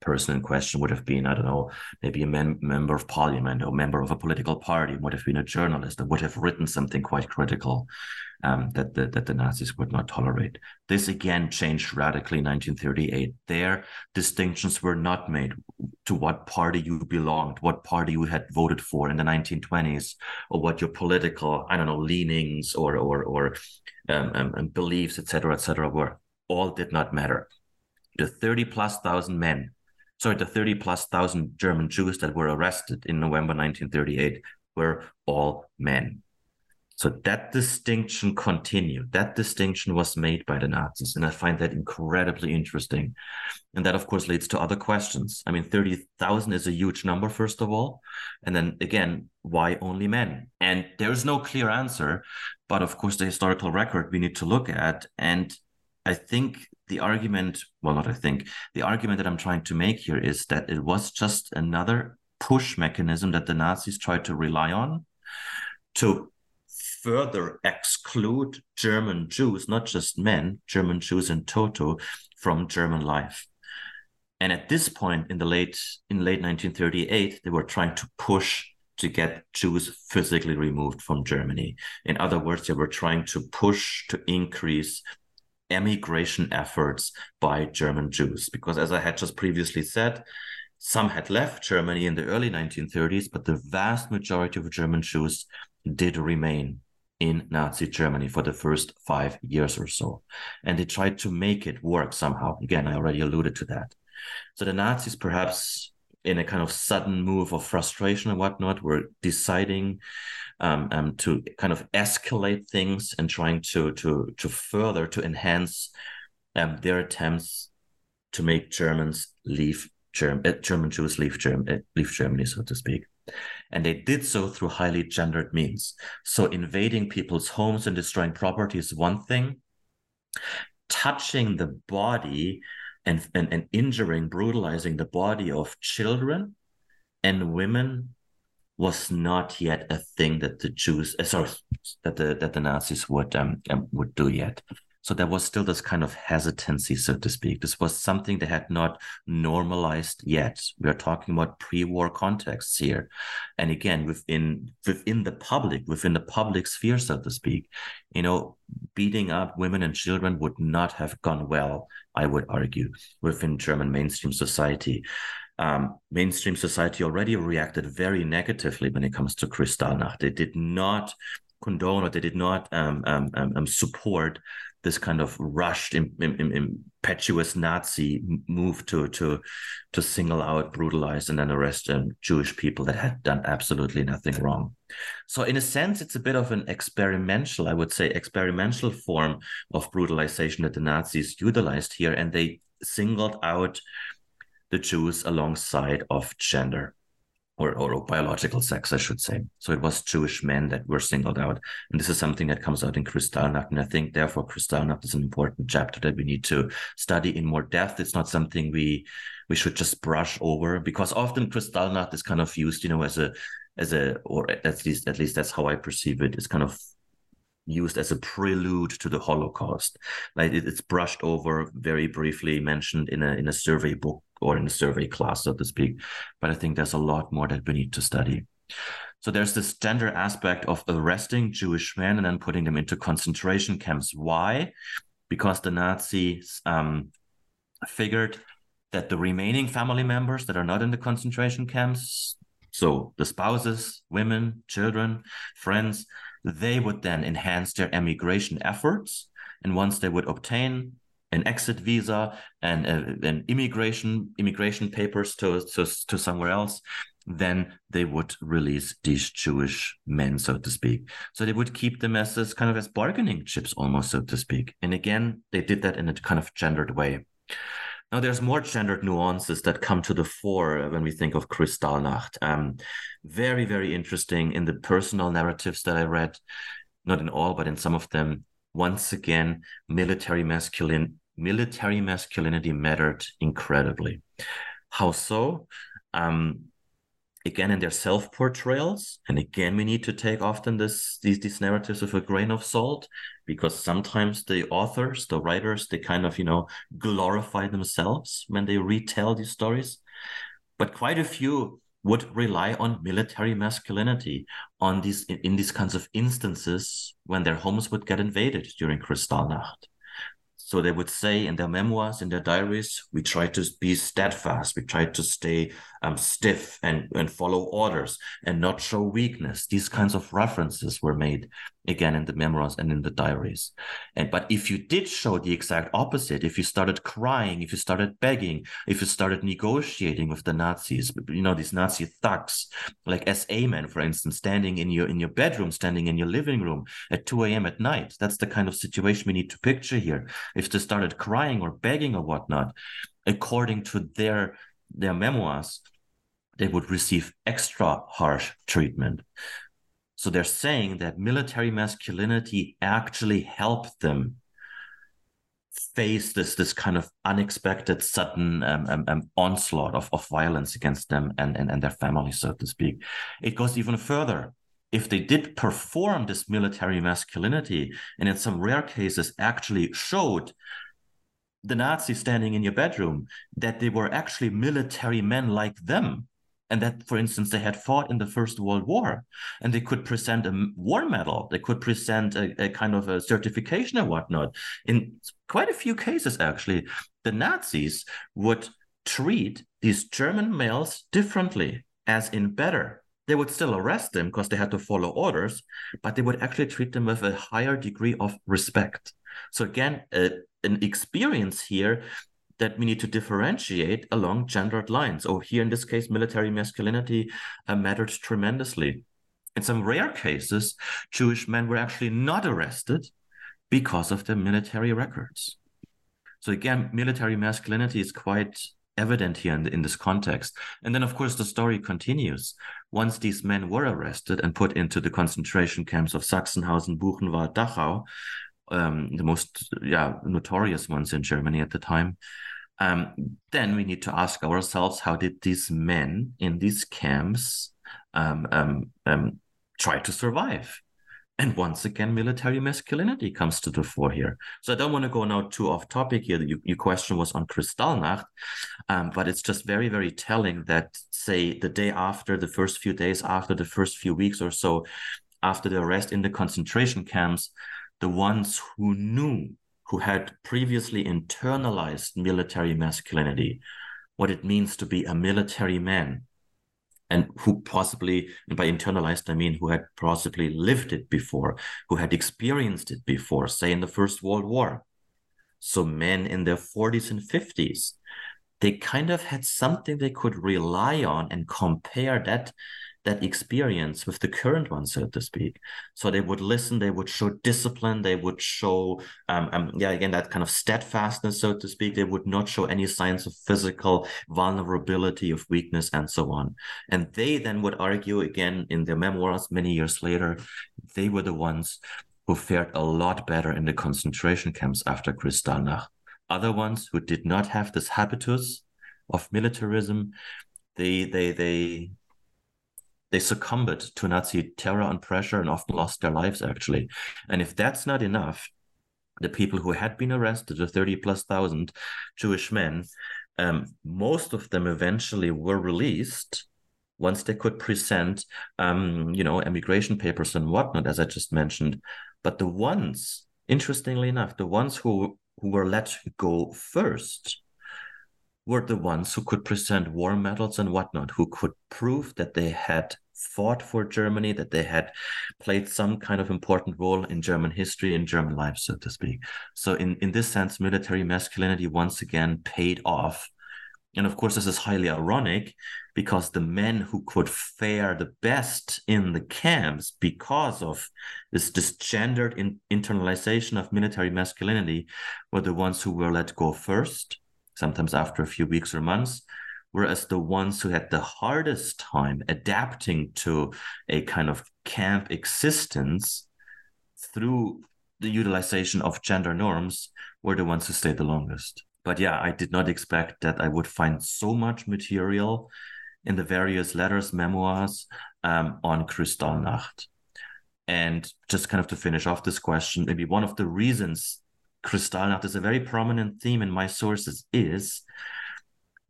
person in question would have been, I don't know, maybe a mem- member of parliament or member of a political party, would have been a journalist would have written something quite critical um, that, the, that the Nazis would not tolerate. This again changed radically in 1938. Their distinctions were not made to what party you belonged, what party you had voted for in the 1920s, or what your political, I don't know, leanings or or or um, um, um beliefs, etc., etc., were. All did not matter. The 30 plus thousand men sorry, the 30 plus thousand German Jews that were arrested in November 1938 were all men. So that distinction continued. That distinction was made by the Nazis. And I find that incredibly interesting. And that, of course, leads to other questions. I mean, 30,000 is a huge number, first of all. And then again, why only men? And there's no clear answer. But of course, the historical record we need to look at. And I think the argument, well, not I think, the argument that I'm trying to make here is that it was just another push mechanism that the Nazis tried to rely on to further exclude German Jews, not just men, German Jews in total, from German life. And at this point in the late in late 1938, they were trying to push to get Jews physically removed from Germany. In other words, they were trying to push to increase emigration efforts by German Jews. Because as I had just previously said, some had left Germany in the early 1930s, but the vast majority of German Jews did remain in Nazi Germany for the first five years or so. And they tried to make it work somehow. Again, I already alluded to that. So the Nazis, perhaps in a kind of sudden move of frustration and whatnot, were deciding um, um, to kind of escalate things and trying to to to further to enhance um, their attempts to make Germans leave Germ- uh, German Jews leave, Germ- uh, leave Germany, so to speak. And they did so through highly gendered means. So invading people's homes and destroying property is one thing. Touching the body and, and, and injuring, brutalizing the body of children and women was not yet a thing that the Jews, uh, sorry, that the that the Nazis would um, um would do yet. So there was still this kind of hesitancy, so to speak. This was something they had not normalized yet. We are talking about pre-war contexts here. And again, within within the public, within the public sphere, so to speak, you know, beating up women and children would not have gone well, I would argue, within German mainstream society. Um, mainstream society already reacted very negatively when it comes to Kristallnacht. They did not condone or they did not um, um, um, um support this kind of rushed, Im, Im, impetuous Nazi move to to to single out, brutalize, and then arrest um, Jewish people that had done absolutely nothing wrong. So, in a sense, it's a bit of an experimental, I would say, experimental form of brutalization that the Nazis utilized here, and they singled out the Jews alongside of gender or, or biological sex, I should say. So it was Jewish men that were singled out. And this is something that comes out in Kristallnacht. And I think therefore Kristallnacht is an important chapter that we need to study in more depth. It's not something we we should just brush over because often Kristallnacht is kind of used, you know, as a as a or at least at least that's how I perceive it. It's kind of used as a prelude to the Holocaust. Like it, it's brushed over very briefly, mentioned in a in a survey book or in the survey class, so to speak. But I think there's a lot more that we need to study. So there's this gender aspect of arresting Jewish men and then putting them into concentration camps. Why? Because the Nazis um, figured that the remaining family members that are not in the concentration camps, so the spouses, women, children, friends, they would then enhance their emigration efforts. And once they would obtain an exit visa and uh, an immigration immigration papers to, to to somewhere else, then they would release these Jewish men, so to speak. So they would keep them as, as kind of as bargaining chips, almost, so to speak. And again, they did that in a kind of gendered way. Now, there's more gendered nuances that come to the fore when we think of Kristallnacht. Um, very, very interesting in the personal narratives that I read, not in all, but in some of them. Once again, military masculine military masculinity mattered incredibly. How so? Um, again in their self portrayals and again we need to take often this these these narratives with a grain of salt because sometimes the authors the writers they kind of you know glorify themselves when they retell these stories but quite a few would rely on military masculinity on these in, in these kinds of instances when their homes would get invaded during kristallnacht so they would say in their memoirs, in their diaries, we try to be steadfast, we try to stay um, stiff and, and follow orders and not show weakness. These kinds of references were made again in the memoirs and in the diaries. And but if you did show the exact opposite, if you started crying, if you started begging, if you started negotiating with the Nazis, you know, these Nazi thugs, like SA men, for instance, standing in your in your bedroom, standing in your living room at 2 a.m. at night. That's the kind of situation we need to picture here. If they started crying or begging or whatnot, according to their their memoirs, they would receive extra harsh treatment. So they're saying that military masculinity actually helped them face this this kind of unexpected sudden um, um, um, onslaught of, of violence against them and, and, and their families, so to speak. It goes even further. If they did perform this military masculinity, and in some rare cases actually showed the Nazis standing in your bedroom that they were actually military men like them, and that, for instance, they had fought in the First World War, and they could present a war medal, they could present a, a kind of a certification and whatnot. In quite a few cases, actually, the Nazis would treat these German males differently, as in better. They would still arrest them because they had to follow orders, but they would actually treat them with a higher degree of respect. So again, uh, an experience here that we need to differentiate along gendered lines. Or here in this case, military masculinity uh, mattered tremendously. In some rare cases, Jewish men were actually not arrested because of their military records. So again, military masculinity is quite evident here in, in, this context. And then, of course, the story continues. Once these men were arrested and put into the concentration camps of Sachsenhausen, Buchenwald, Dachau, um, the most yeah notorious ones in Germany at the time, um, then we need to ask ourselves how did these men in these camps um, um, um, try to survive? And once again, military masculinity comes to the fore here. So I don't want to go now too off topic here. Your, your question was on Kristallnacht, um, but it's just very, very telling that, say, the day after, the first few days after, the first few weeks or so after the arrest in the concentration camps, the ones who knew who had previously internalized military masculinity, what it means to be a military man, and who possibly, and by internalized, I mean who had possibly lived it before, who had experienced it before, say in the First World War. So men in their 40s and 50s, they kind of had something they could rely on and compare that that experience with the current one, so to speak. So they would listen, they would show discipline, they would show, um, um, yeah, again, that kind of steadfastness, so to speak. They would not show any signs of physical vulnerability, of weakness, and so on. And they then would argue again in their memoirs many years later, they were the ones who fared a lot better in the concentration camps after Kristallnacht. Other ones who did not have this habitus of militarism, they they they they succumbed to Nazi terror and pressure and often lost their lives, actually. And if that's not enough, the people who had been arrested, the 30 plus thousand Jewish men, Um, most of them eventually were released once they could present, um, you know, emigration papers and whatnot, as I just mentioned. But the ones, interestingly enough, the ones who who were let go first were the ones who could present war medals and whatnot, who could prove that they had fought for Germany, that they had played some kind of important role in German history, in German life, so to speak. So, in, in this sense, military masculinity once again paid off. And of course, this is highly ironic because the men who could fare the best in the camps because of this, this gendered in, internalization of military masculinity were the ones who were let go first, sometimes after a few weeks or months, whereas the ones who had the hardest time adapting to a kind of camp existence through the utilization of gender norms were the ones who stayed the longest. But yeah, I did not expect that I would find so much material in the various letters, memoirs um, on Kristallnacht. And just kind of to finish off this question, maybe one of the reasons Kristallnacht is a very prominent theme in my sources is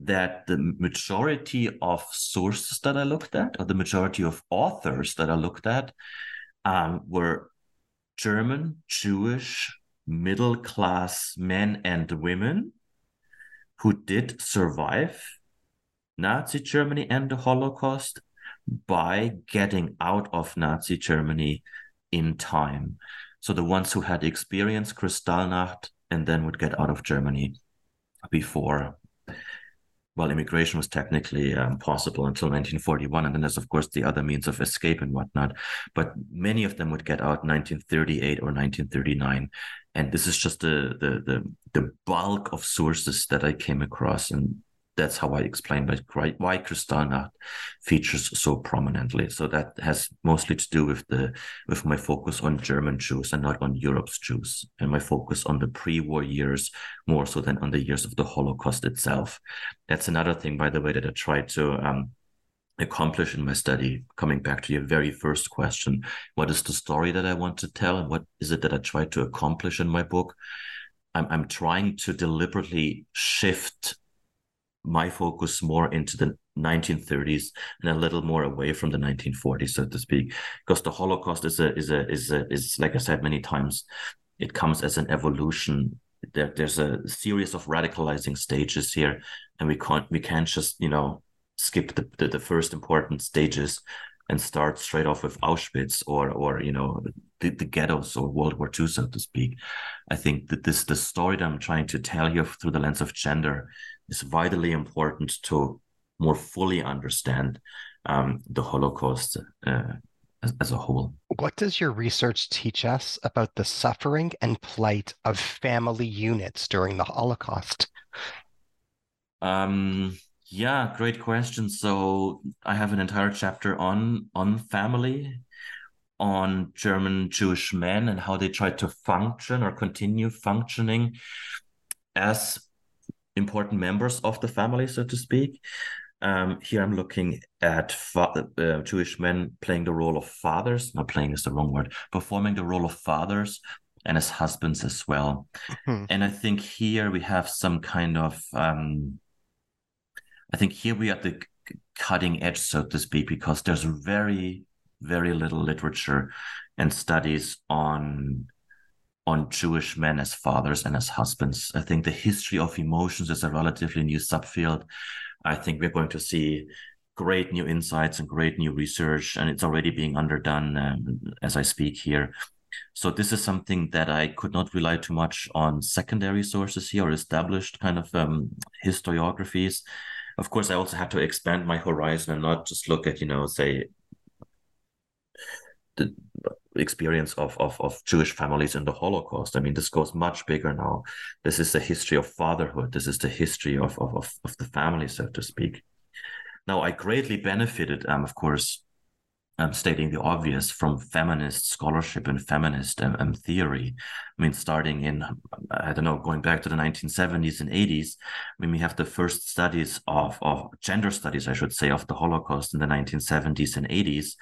that the majority of sources that I looked at, or the majority of authors that I looked at, um, were German, Jewish, middle class men and women who did survive Nazi Germany and the Holocaust by getting out of Nazi Germany in time. So the ones who had experienced Kristallnacht and then would get out of Germany before well, immigration was technically um, possible until 1941. And then there's, of course, the other means of escape and whatnot. But many of them would get out 1938 or 1939. And this is just the, the, the, the bulk of sources that I came across. And that's how I explain why, Kristallnacht features so prominently. So that has mostly to do with the with my focus on German Jews and not on Europe's Jews, and my focus on the pre-war years more so than on the years of the Holocaust itself. That's another thing, by the way, that I tried to um, accomplish in my study. Coming back to your very first question, what is the story that I want to tell, and what is it that I try to accomplish in my book? I'm, I'm trying to deliberately shift my focus more into the 1930s and a little more away from the 1940s, so to speak, because the Holocaust is a is a is a is like I said many times, it comes as an evolution. There, there's a series of radicalizing stages here, and we can't we can't just you know skip the, the, the first important stages and start straight off with Auschwitz or or you know the, the ghettos or World War II, so to speak. I think that this the story that I'm trying to tell here through the lens of gender is vitally important to more fully understand um, the Holocaust uh, as, as, a whole. What does your research teach us about the suffering and plight of family units during the Holocaust? Um, yeah, great question. So I have an entire chapter on on family, on German Jewish men and how they tried to function or continue functioning as important members of the family, so to speak. Um, here I'm looking at fa- uh, Jewish men playing the role of fathers. Not playing is the wrong word. Performing the role of fathers and as husbands as well. Mm-hmm. And I think here we have some kind of. Um, I think here we are at the cutting edge, so to speak, because there's very, very little literature and studies on on Jewish men as fathers and as husbands. I think the history of emotions is a relatively new subfield. I think we're going to see great new insights and great new research, and it's already being underdone um, as I speak here. So this is something that I could not rely too much on secondary sources here or established kind of um, historiographies. Of course, I also had to expand my horizon and not just look at, you know, say the experience of, of, of Jewish families in the Holocaust. I mean, this goes much bigger now. This is the history of fatherhood. This is the history of, of, of, of the family, so to speak. Now, I greatly benefited, um, of course, um, stating the obvious from feminist scholarship and feminist um, um, theory. I mean, starting in, I don't know, going back to the 1970s and 80s, when we have the first studies of, of gender studies, I should say, of the Holocaust in the 1970s and 80s,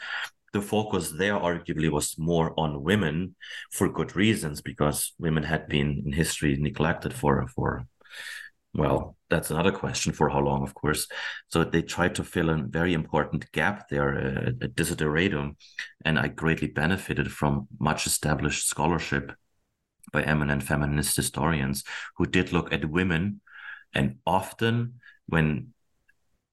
the focus there arguably was more on women for good reasons because women had been in history neglected for for Well, that's another question for how long, of course. So they tried to fill a very important gap there, a, a desideratum, and I greatly benefited from much established scholarship by eminent feminist historians who did look at women, and often when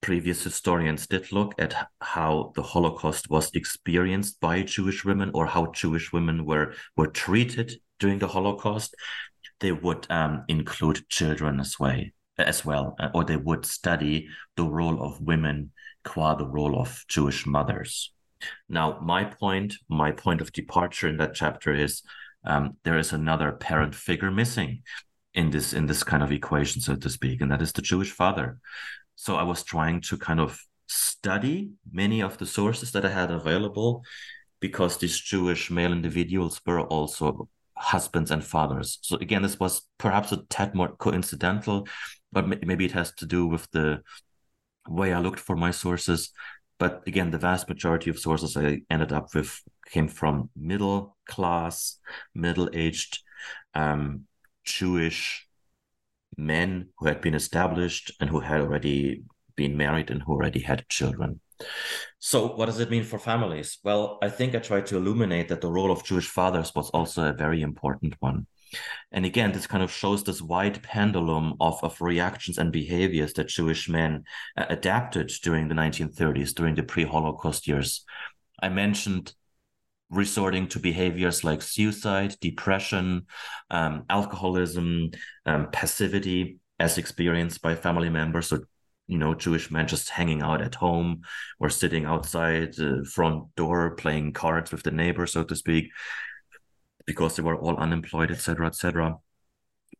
previous historians did look at how the Holocaust was experienced by Jewish women or how Jewish women were were treated during the Holocaust, they would um, include children as well, as well, uh, or they would study the role of women qua the role of Jewish mothers. Now, my point, my point of departure in that chapter is um, there is another parent figure missing in this in this kind of equation, so to speak, and that is the Jewish father. So I was trying to kind of study many of the sources that I had available because these Jewish male individuals were also husbands and fathers. So again, this was perhaps a tad more coincidental, but maybe it has to do with the way I looked for my sources. But again, the vast majority of sources I ended up with came from middle class, middle aged um, Jewish men who had been established and who had already been married and who already had children. So, what does it mean for families? Well, I think I tried to illuminate that the role of Jewish fathers was also a very important one. And again, this kind of shows this wide pendulum of, of reactions and behaviors that Jewish men uh, adapted during the 1930s, during the pre Holocaust years. I mentioned resorting to behaviors like suicide, depression, um, alcoholism, um, passivity, as experienced by family members. So, you know, Jewish men just hanging out at home or sitting outside the front door playing cards with the neighbor, so to speak, because they were all unemployed, etc., etc.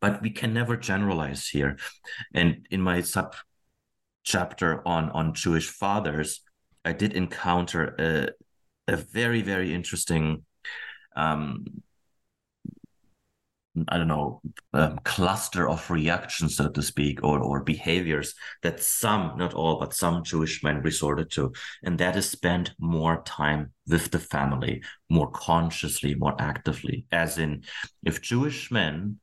But we can never generalize here. And in my sub chapter on on Jewish fathers, I did encounter a a very very interesting um, I don't know, um, cluster of reactions, so to speak, or, or behaviors that some, not all, but some Jewish men resorted to. And that is spend more time with the family, more consciously, more actively. As in, if Jewish men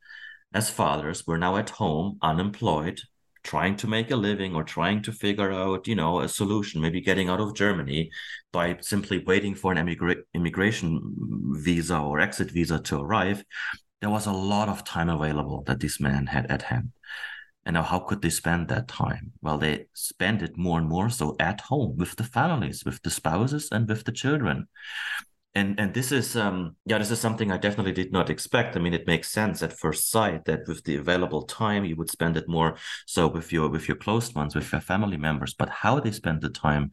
as fathers were now at home, unemployed, trying to make a living or trying to figure out, you know, a solution, maybe getting out of Germany by simply waiting for an immigra- immigration visa or exit visa to arrive, there was a lot of time available that these men had at hand. And now, how could they spend that time? Well, they spend it more and more so at home with the families, with the spouses, and with the children and and this is um yeah this is something i definitely did not expect. I mean it makes sense at first sight that with the available time you would spend it more so with your with your close ones with your family members. But how they spend the time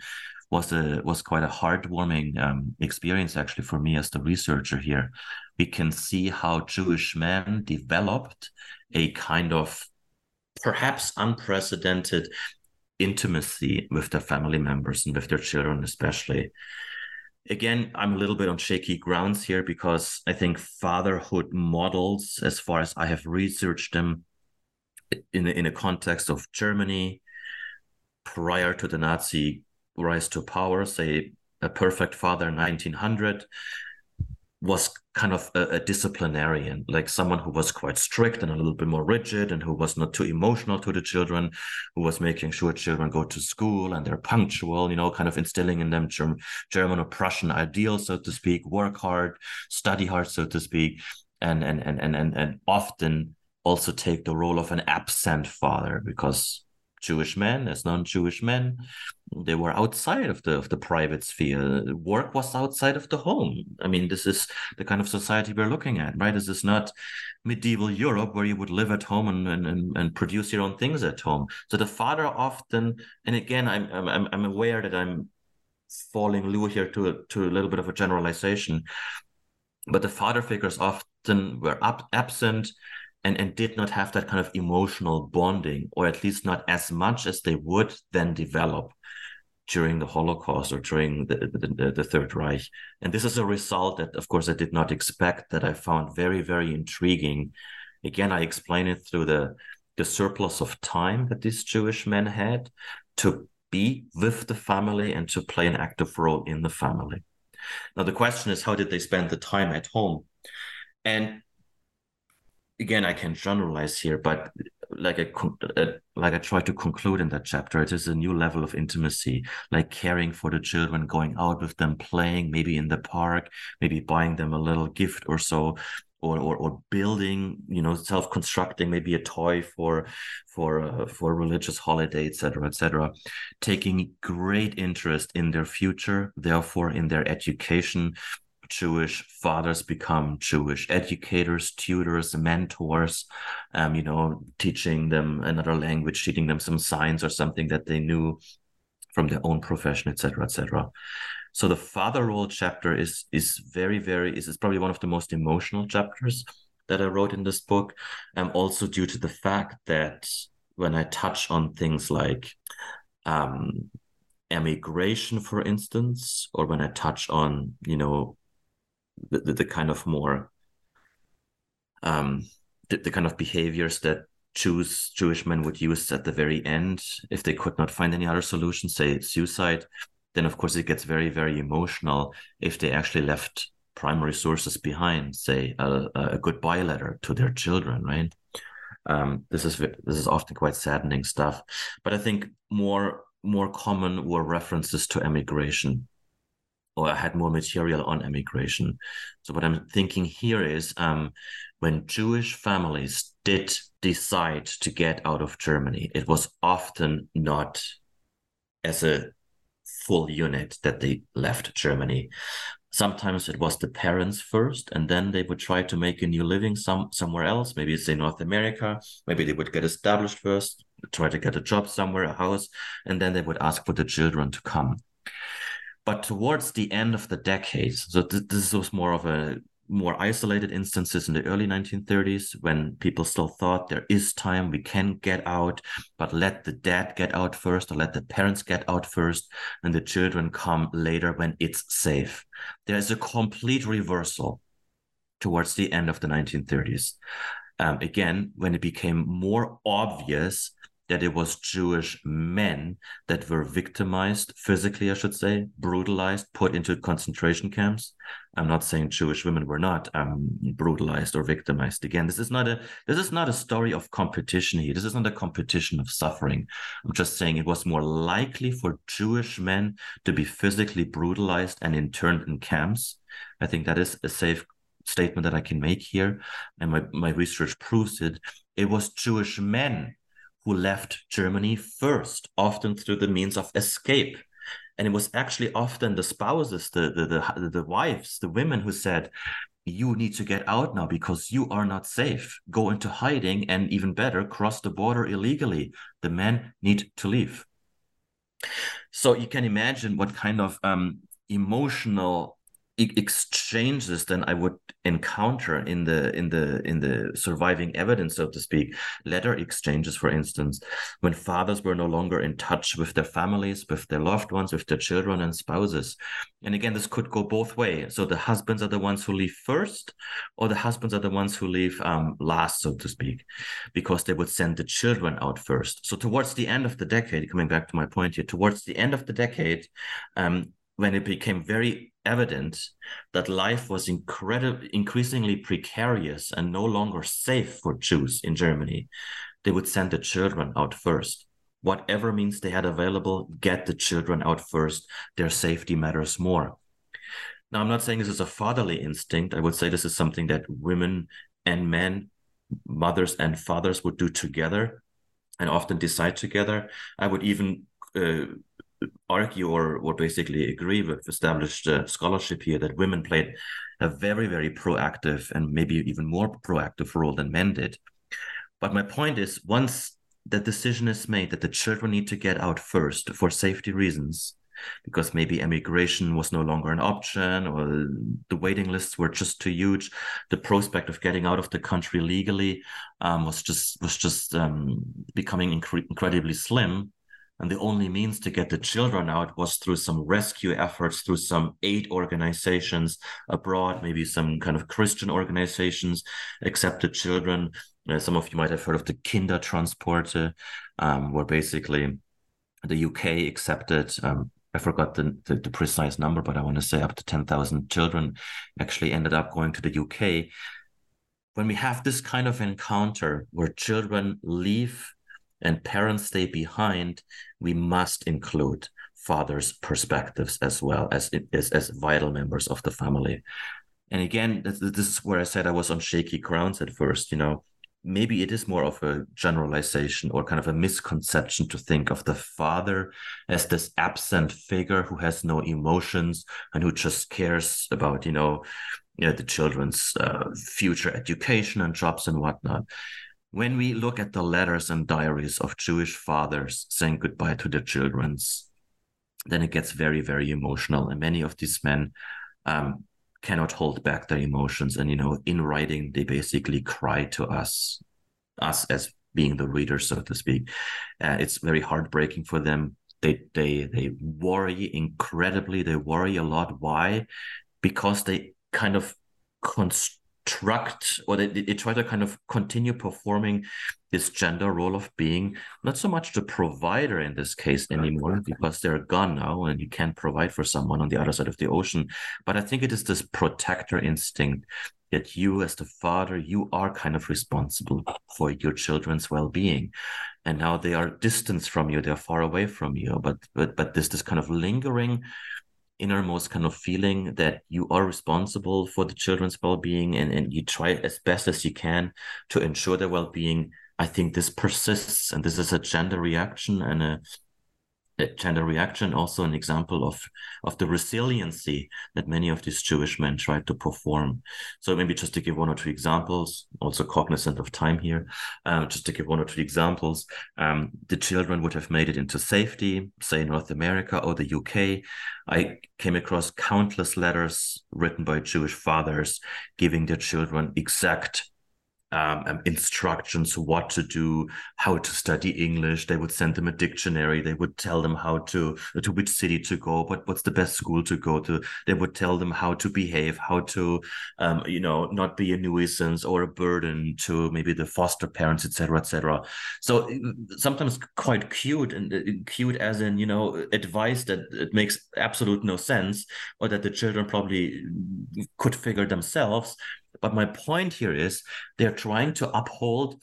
was a was quite a heartwarming um, experience actually for me as the researcher here. We can see how jewish men developed a kind of perhaps unprecedented intimacy with their family members and with their children especially again, I'm a little bit on shaky grounds here because I think fatherhood models, as far as I have researched them, in in a context of Germany prior to the Nazi rise to power, say a perfect father 1900, was kind of a, a, disciplinarian, like someone who was quite strict and a little bit more rigid and who was not too emotional to the children, who was making sure children go to school and they're punctual, you know, kind of instilling in them German, German or Prussian ideals, so to speak, work hard, study hard, so to speak, and and and and and, and often also take the role of an absent father because Jewish men as non-Jewish men. They were outside of the of the private sphere. Work was outside of the home. I mean, this is the kind of society we're looking at, right? This is not medieval Europe where you would live at home and and, and produce your own things at home. So the father often, and again, I'm I'm I'm aware that I'm falling low here to a, to a little bit of a generalization, but the father figures often were up, absent and, and did not have that kind of emotional bonding, or at least not as much as they would then develop during the Holocaust or during the, the, the, Third Reich. And this is a result that, of course, I did not expect, that I found very, very intriguing. Again, I explain it through the, the surplus of time that these Jewish men had to be with the family and to play an active role in the family. Now, the question is, how did they spend the time at home? And again, I can generalize here, but like I like I try to conclude in that chapter, it is a new level of intimacy, like caring for the children, going out with them, playing, maybe in the park, maybe buying them a little gift or so, or or, or building, you know, self-constructing maybe a toy for for uh, for religious holiday, etc., etc. Taking great interest in their future, therefore in their education, Jewish fathers become Jewish educators, tutors, mentors, um, you know, teaching them another language, teaching them some science or something that they knew from their own profession, etc., etc. So the father role chapter is is very, very is, is probably one of the most emotional chapters that I wrote in this book. Um, also due to the fact that when I touch on things like um, emigration, for instance, or when I touch on, you know, the, the, the kind of more um the, the kind of behaviors that Jews Jewish men would use at the very end if they could not find any other solution, say suicide, then of course it gets very very emotional if they actually left primary sources behind, say a, a goodbye letter to their children, right? Um, this is this is often quite saddening stuff, but I think more more common were references to emigration or I had more material on emigration. So what I'm thinking here is um, when Jewish families did decide to get out of Germany, it was often not as a full unit that they left Germany. Sometimes it was the parents first, and then they would try to make a new living some somewhere else. Maybe it's in North America. Maybe they would get established first, try to get a job somewhere, a house, and then they would ask for the children to come. But towards the end of the decade, so th- this was more of a more isolated instances in the early 1930s when people still thought there is time we can get out but let the dad get out first or let the parents get out first and the children come later when it's safe. There's a complete reversal towards the end of the 1930s um, again when it became more obvious that it was Jewish men that were victimized physically, I should say, brutalized, put into concentration camps. I'm not saying Jewish women were not um, brutalized or victimized. Again, this is not a this is not a story of competition here. This is not a competition of suffering. I'm just saying it was more likely for Jewish men to be physically brutalized and interned in camps. I think that is a safe statement that I can make here, and my, my research proves it. It was Jewish men who left Germany first, often through the means of escape. And it was actually often the spouses, the, the, the, the wives, the women who said, you need to get out now because you are not safe. Go into hiding and even better, cross the border illegally. The men need to leave. So you can imagine what kind of um, emotional exchanges than I would encounter in the in the in the surviving evidence, so to speak. Letter exchanges, for instance, when fathers were no longer in touch with their families, with their loved ones, with their children and spouses. And again, this could go both ways. So the husbands are the ones who leave first, or the husbands are the ones who leave um, last, so to speak, because they would send the children out first. So towards the end of the decade, coming back to my point here, towards the end of the decade, um, when it became very evident that life was incredibly increasingly precarious and no longer safe for Jews in Germany, they would send the children out first. Whatever means they had available, get the children out first. Their safety matters more. Now, I'm not saying this is a fatherly instinct. I would say this is something that women and men, mothers and fathers would do together and often decide together. I would even uh, argue or, or basically agree with established uh, scholarship here that women played a very, very proactive and maybe even more proactive role than men did. But my point is, once the decision is made that the children need to get out first for safety reasons, because maybe emigration was no longer an option or the waiting lists were just too huge the prospect of getting out of the country legally um, was just was just um, becoming incre- incredibly slim and the only means to get the children out was through some rescue efforts, through some aid organizations abroad, maybe some kind of Christian organizations accepted children. Uh, some of you might have heard of the Kindertransporte, um, where basically the UK accepted. Um, I forgot the, the, the precise number, but I want to say up to ten thousand children actually ended up going to the UK when we have this kind of encounter where children leave and parents stay behind, we must include father's perspectives as well as as, as vital members of the family. And again, this, this is where I said I was on shaky grounds at first. You know, maybe it is more of a generalization or kind of a misconception to think of the father as this absent figure who has no emotions and who just cares about, you know, you know the children's uh, future education and jobs and whatnot. When we look at the letters and diaries of Jewish fathers saying goodbye to their children's, then it gets very, very emotional. And many of these men um, cannot hold back their emotions. And, you know, in writing, they basically cry to us, us as being the reader, so to speak. Uh, it's very heartbreaking for them. They, they, they worry incredibly. They worry a lot. Why? Because they kind of construct or they, they try to kind of continue performing this gender role of being not so much the provider in this case anymore because they're gone now and you can't provide for someone on the other side of the ocean. But i think it is this protector instinct that you as the father you are kind of responsible for your children's well-being. And now they are distanced from you they're far away from you but but but this this kind of lingering innermost kind of feeling that you are responsible for the children's well-being and, and you try as best as you can to ensure their well-being. I think this persists and this is a gender reaction and a gender reaction also an example of of the resiliency that many of these Jewish men tried to perform. So maybe just to give one or two examples, also cognizant of time here, um, just to give one or two examples, um, the children would have made it into safety, say North America or the UK. I came across countless letters written by Jewish fathers giving their children exact um, um, instructions what to do, how to study English. They would send them a dictionary. They would tell them how to to which city to go, what what's the best school to go to. They would tell them how to behave, how to, um, you know, not be a nuisance or a burden to maybe the foster parents, etc., etc. So sometimes quite cute and uh, cute as in you know advice that it makes absolute no sense or that the children probably could figure themselves but my point here is they're trying to uphold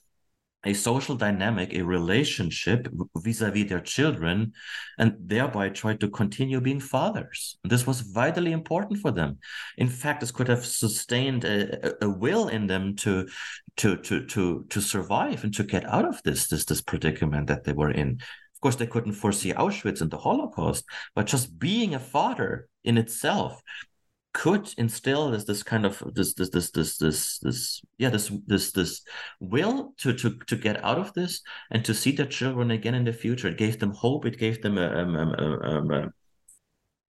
a social dynamic, a relationship vis-a-vis their children, and thereby try to continue being fathers. This was vitally important for them. In fact, this could have sustained a, a will in them to, to, to, to, to survive and to get out of this, this, this predicament that they were in. Of course, they couldn't foresee Auschwitz and the Holocaust, but just being a father in itself could instill this this kind of this this this this this this yeah this this this will to to to get out of this and to see their children again in the future. It gave them hope. It gave them a, um uh,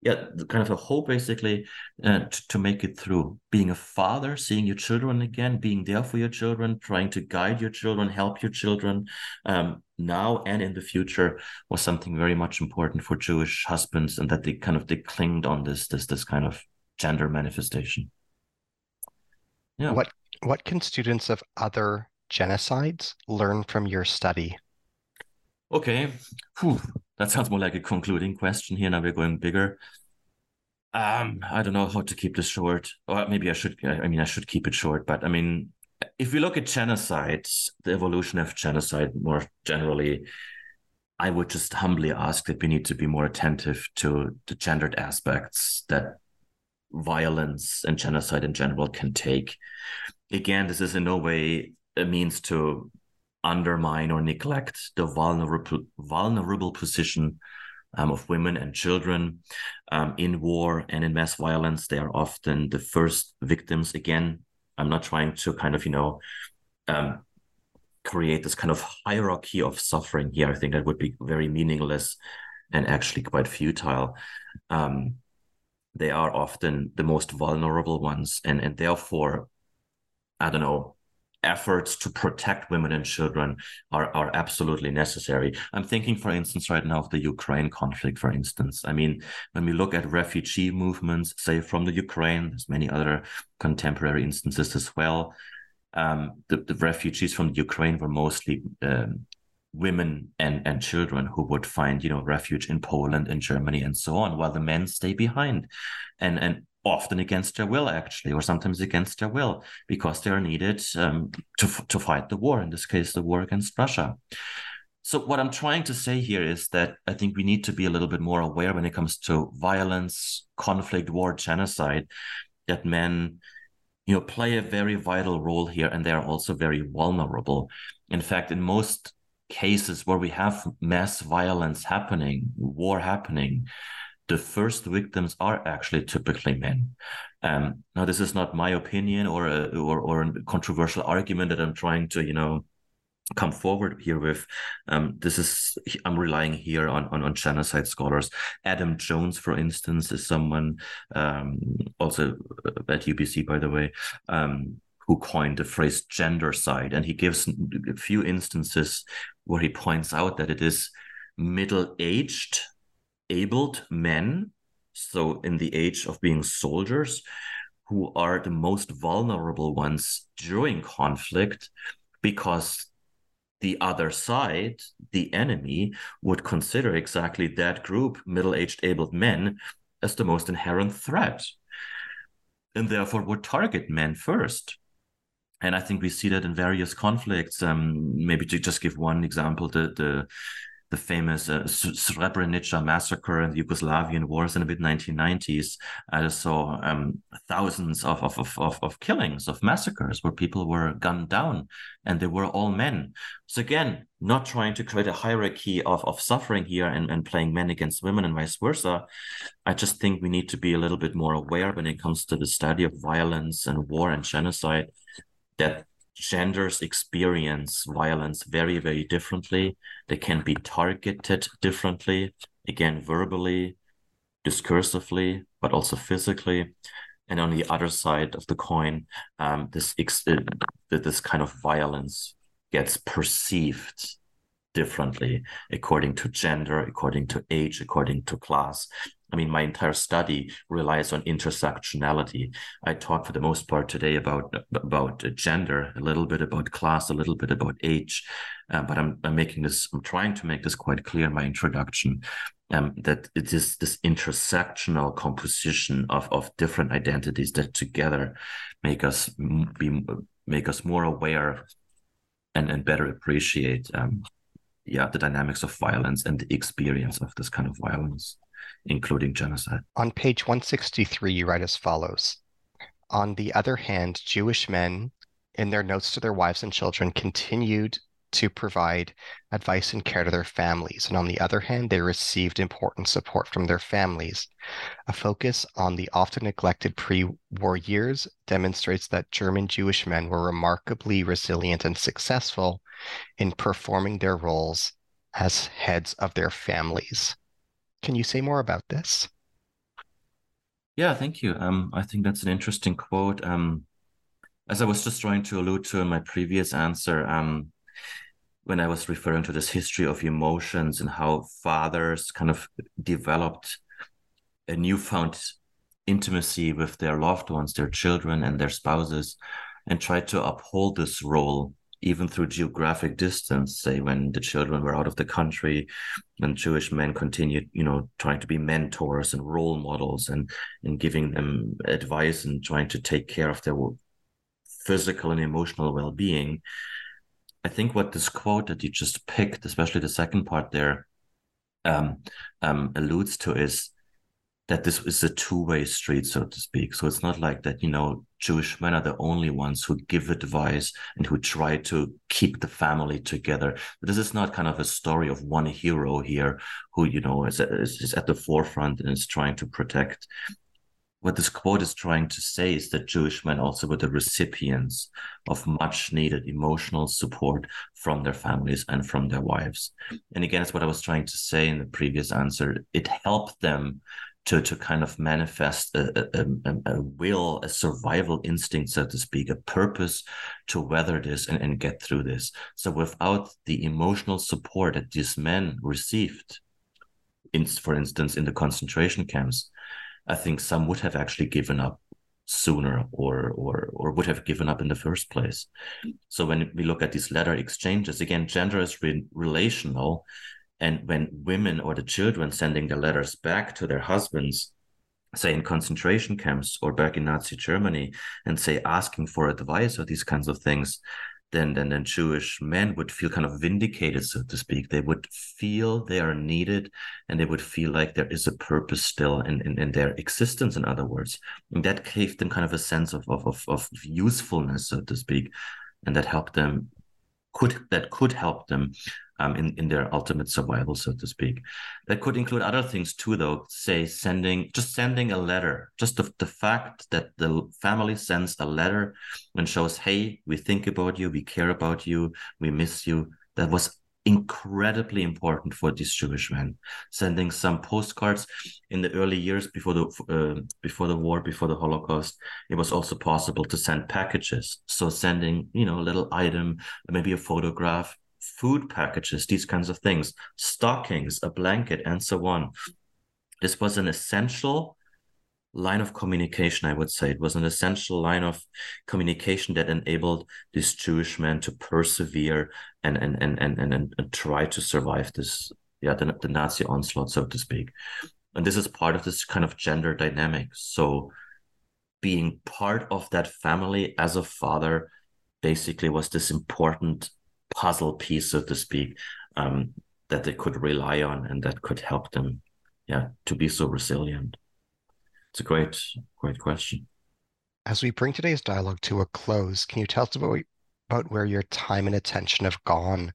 yeah kind of a hope basically uh, to, to make it through. Being a father seeing your children again being there for your children trying to guide your children help your children um, now and in the future was something very much important for jewish husbands and that they kind of they clinged on this this this kind of gender manifestation. Yeah. What what can students of other genocides learn from your study? Okay, Whew. that sounds more like a concluding question here. Now we're going bigger. Um, I don't know how to keep this short, or maybe I should. I mean, I should keep it short. But I mean, if we look at genocides, the evolution of genocide more generally, I would just humbly ask that we need to be more attentive to the gendered aspects that violence and genocide in general can take. Again, this is in no way a means to undermine or neglect the vulnerable vulnerable position um, of women and children um, in war and in mass violence. They are often the first victims. Again, I'm not trying to kind of you know um, create this kind of hierarchy of suffering here. I think that would be very meaningless and actually quite futile. Um, they are often the most vulnerable ones and and therefore i don't know efforts to protect women and children are, are absolutely necessary. I'm thinking, for instance, right now of the Ukraine conflict, for instance. I mean, when we look at refugee movements, say from the Ukraine, there's many other contemporary instances as well. Um, the, the refugees from the Ukraine were mostly um, women and, and children who would find you know refuge in Poland and Germany and so on while the men stay behind and and often against their will, actually, or sometimes against their will, because they are needed um, to, to fight the war, in this case, the war against Russia. So, what I'm trying to say here is that I think we need to be a little bit more aware when it comes to violence, conflict, war, genocide, that men you know play a very vital role here and they're also very vulnerable in fact in most cases where we have mass violence happening war happening the first victims are actually typically men. Um, now this is not my opinion or a, or, or a controversial argument that i'm trying to you know come forward here with. Um, this is i'm relying here on, on, on genocide scholars. Adam jones for instance is someone um, also at ubc by the way um, who coined the phrase gendercide and he gives a few instances where he points out that it is middle-aged abled men so in the age of being soldiers who are the most vulnerable ones during conflict because the other side, the enemy, would consider exactly that group, middle aged abled men, as the most inherent threat. And therefore would target men first. And I think we see that in various conflicts. Um, maybe to just give one example, the the the famous uh, Srebrenica massacre in the Yugoslavian wars in the mid 1990s. I saw um, thousands of, of, of, of, killings, of massacres where people were gunned down and they were all men. So, again, not trying to create a hierarchy of, of suffering here and, and playing men against women and vice versa. I just think we need to be a little bit more aware when it comes to the study of violence and war and genocide that genders experience violence very, very differently. They can be targeted differently, again, verbally, discursively, but also physically. And on the other side of the coin, um, this ex- uh, this kind of violence gets perceived differently according to gender, according to age, according to class. I mean, my entire study relies on intersectionality. I talk for the most part today about about gender, a little bit about class, a little bit about age, uh, but I'm, I'm making this. I'm trying to make this quite clear in my introduction. Um, that it is this intersectional composition of of different identities that together make us be make us more aware and and better appreciate um, yeah the dynamics of violence and the experience of this kind of violence including genocide. On page 163, you write as follows On the other hand, Jewish men, in their notes to their wives and children, continued to provide advice and care to their families. And on the other hand, they received important support from their families. A focus on the often neglected pre war years demonstrates that German Jewish men were remarkably resilient and successful in performing their roles as heads of their families. Can you say more about this? Yeah, thank you. Um, I think that's an interesting quote. Um, as I was just trying to allude to in my previous answer, um, when I was referring to this history of emotions and how fathers kind of developed a newfound intimacy with their loved ones, their children, and their spouses, and tried to uphold this role even through geographic distance, say when the children were out of the country and Jewish men continued, you know, trying to be mentors and role models and, and giving them advice and trying to take care of their physical and emotional well-being. I think what this quote that you just picked, especially the second part there, um, um, alludes to is that this is a two-way street, so to speak. So it's not like that, you know, Jewish men are the only ones who give advice and who try to keep the family together. But this is not kind of a story of one hero here who, you know, is, is at the forefront and is trying to protect. What this quote is trying to say is that Jewish men also were the recipients of much needed emotional support from their families and from their wives. And again, it's what I was trying to say in the previous answer. It helped them to to kind of manifest a, a, a, will, a survival instinct, so to speak, a purpose to weather this and, and get through this. So without the emotional support that these men received, in, for instance, in the concentration camps, I think some would have actually given up sooner or or or would have given up in the first place. So when we look at these letter exchanges, again, gender is re- relational and when women or the children sending the letters back to their husbands say in concentration camps or back in Nazi Germany and say asking for advice or these kinds of things, then then then Jewish men would feel kind of vindicated, so to speak. They would feel they are needed and they would feel like there is a purpose still in, in, in their existence, in other words. And that gave them kind of a sense of, of, of, of usefulness, so to speak. And that helped them could that could help them um, in, in their ultimate survival, so to speak. That could include other things too, though, say sending, just sending a letter, just the, the fact that the family sends a letter and shows, hey, we think about you, we care about you, we miss you. That was incredibly important for these Jewish men. Sending some postcards in the early years before the uh, before the war, before the Holocaust, it was also possible to send packages. So sending, you know, a little item, maybe a photograph, food packages, these kinds of things, stockings, a blanket, and so on. This was an essential line of communication, I would say. It was an essential line of communication that enabled these Jewish men to persevere and and and and and, and try to survive this, yeah, the, the Nazi onslaught, so to speak. And this is part of this kind of gender dynamic. So being part of that family as a father basically was this important puzzle piece, so to speak, um, that they could rely on and that could help them, yeah, to be so resilient. It's a great, great question. As we bring today's dialogue to a close, can you tell us about about where your time and attention have gone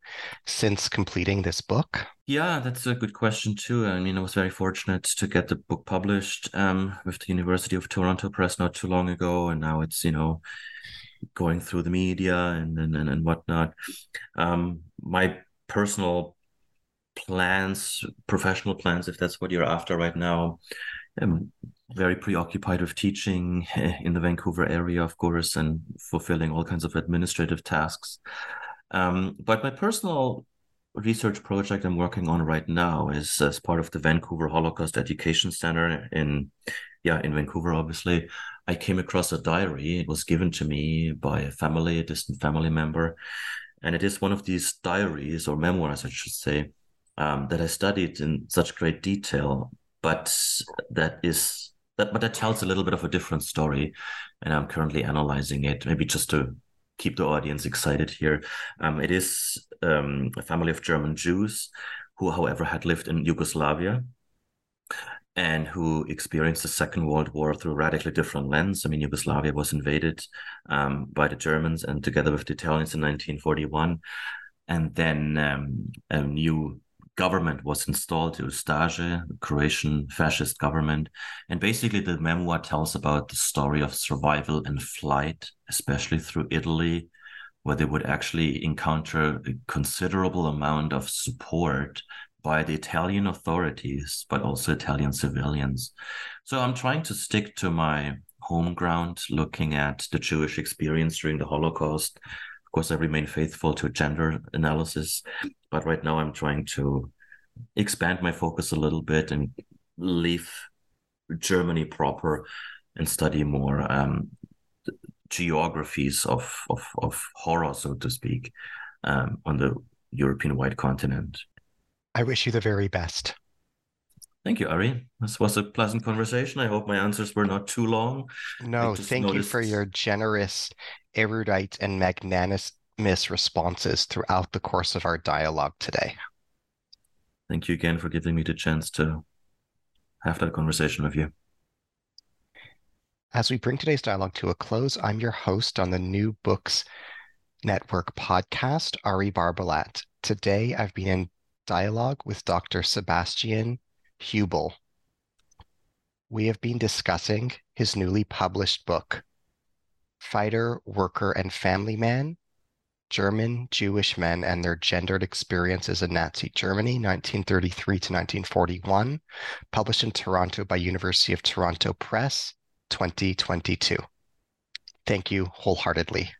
since completing this book? Yeah, that's a good question too. I mean, I was very fortunate to get the book published um, with the University of Toronto Press not too long ago, and now it's you know going through the media and and, and whatnot. Um, my personal plans, professional plans, if that's what you're after right now, I'm very preoccupied with teaching [laughs] in the Vancouver area, of course, and fulfilling all kinds of administrative tasks. Um, but my personal research project I'm working on right now is as part of the Vancouver Holocaust Education Center in yeah, in Vancouver, obviously. I came across a diary. It was given to me by a family, a distant family member. And it is one of these diaries or memoirs, I should say, um, that I studied in such great detail, but that is that but that tells a little bit of a different story. And I'm currently analyzing it, maybe just to keep the audience excited here. Um, it is um, a family of German Jews who, however, had lived in Yugoslavia and who experienced the Second World War through a radically different lens. I mean, Yugoslavia was invaded um, by the Germans and together with the Italians in 1941. And then um, a new government was installed, the Ustaše, the Croatian fascist government. And basically, the memoir tells about the story of survival and flight, especially through Italy, where they would actually encounter a considerable amount of support by the Italian authorities, but also Italian civilians. So I'm trying to stick to my home ground, looking at the Jewish experience during the Holocaust. Course, I remain faithful to gender analysis, but right now I'm trying to expand my focus a little bit and leave Germany proper and study more um, geographies of, of, of horror, so to speak, um, on the European wide continent. I wish you the very best. Thank you, Ari. This was a pleasant conversation. I hope my answers were not too long. No, thank noticed... you for your generous, erudite, and magnanimous responses throughout the course of our dialogue today. Thank you again for giving me the chance to have that conversation with you. As we bring today's dialogue to a close, I'm your host on the New Books Network podcast, Ari Barbalat. Today, I've been in dialogue with Dr. Sebastian Huebel. We have been discussing his newly published book, Fighter, Worker, and Family Man German Jewish Men and Their Gendered Experiences in Nazi Germany, 1933 to 1941, published in Toronto by University of Toronto Press, 2022. Thank you wholeheartedly.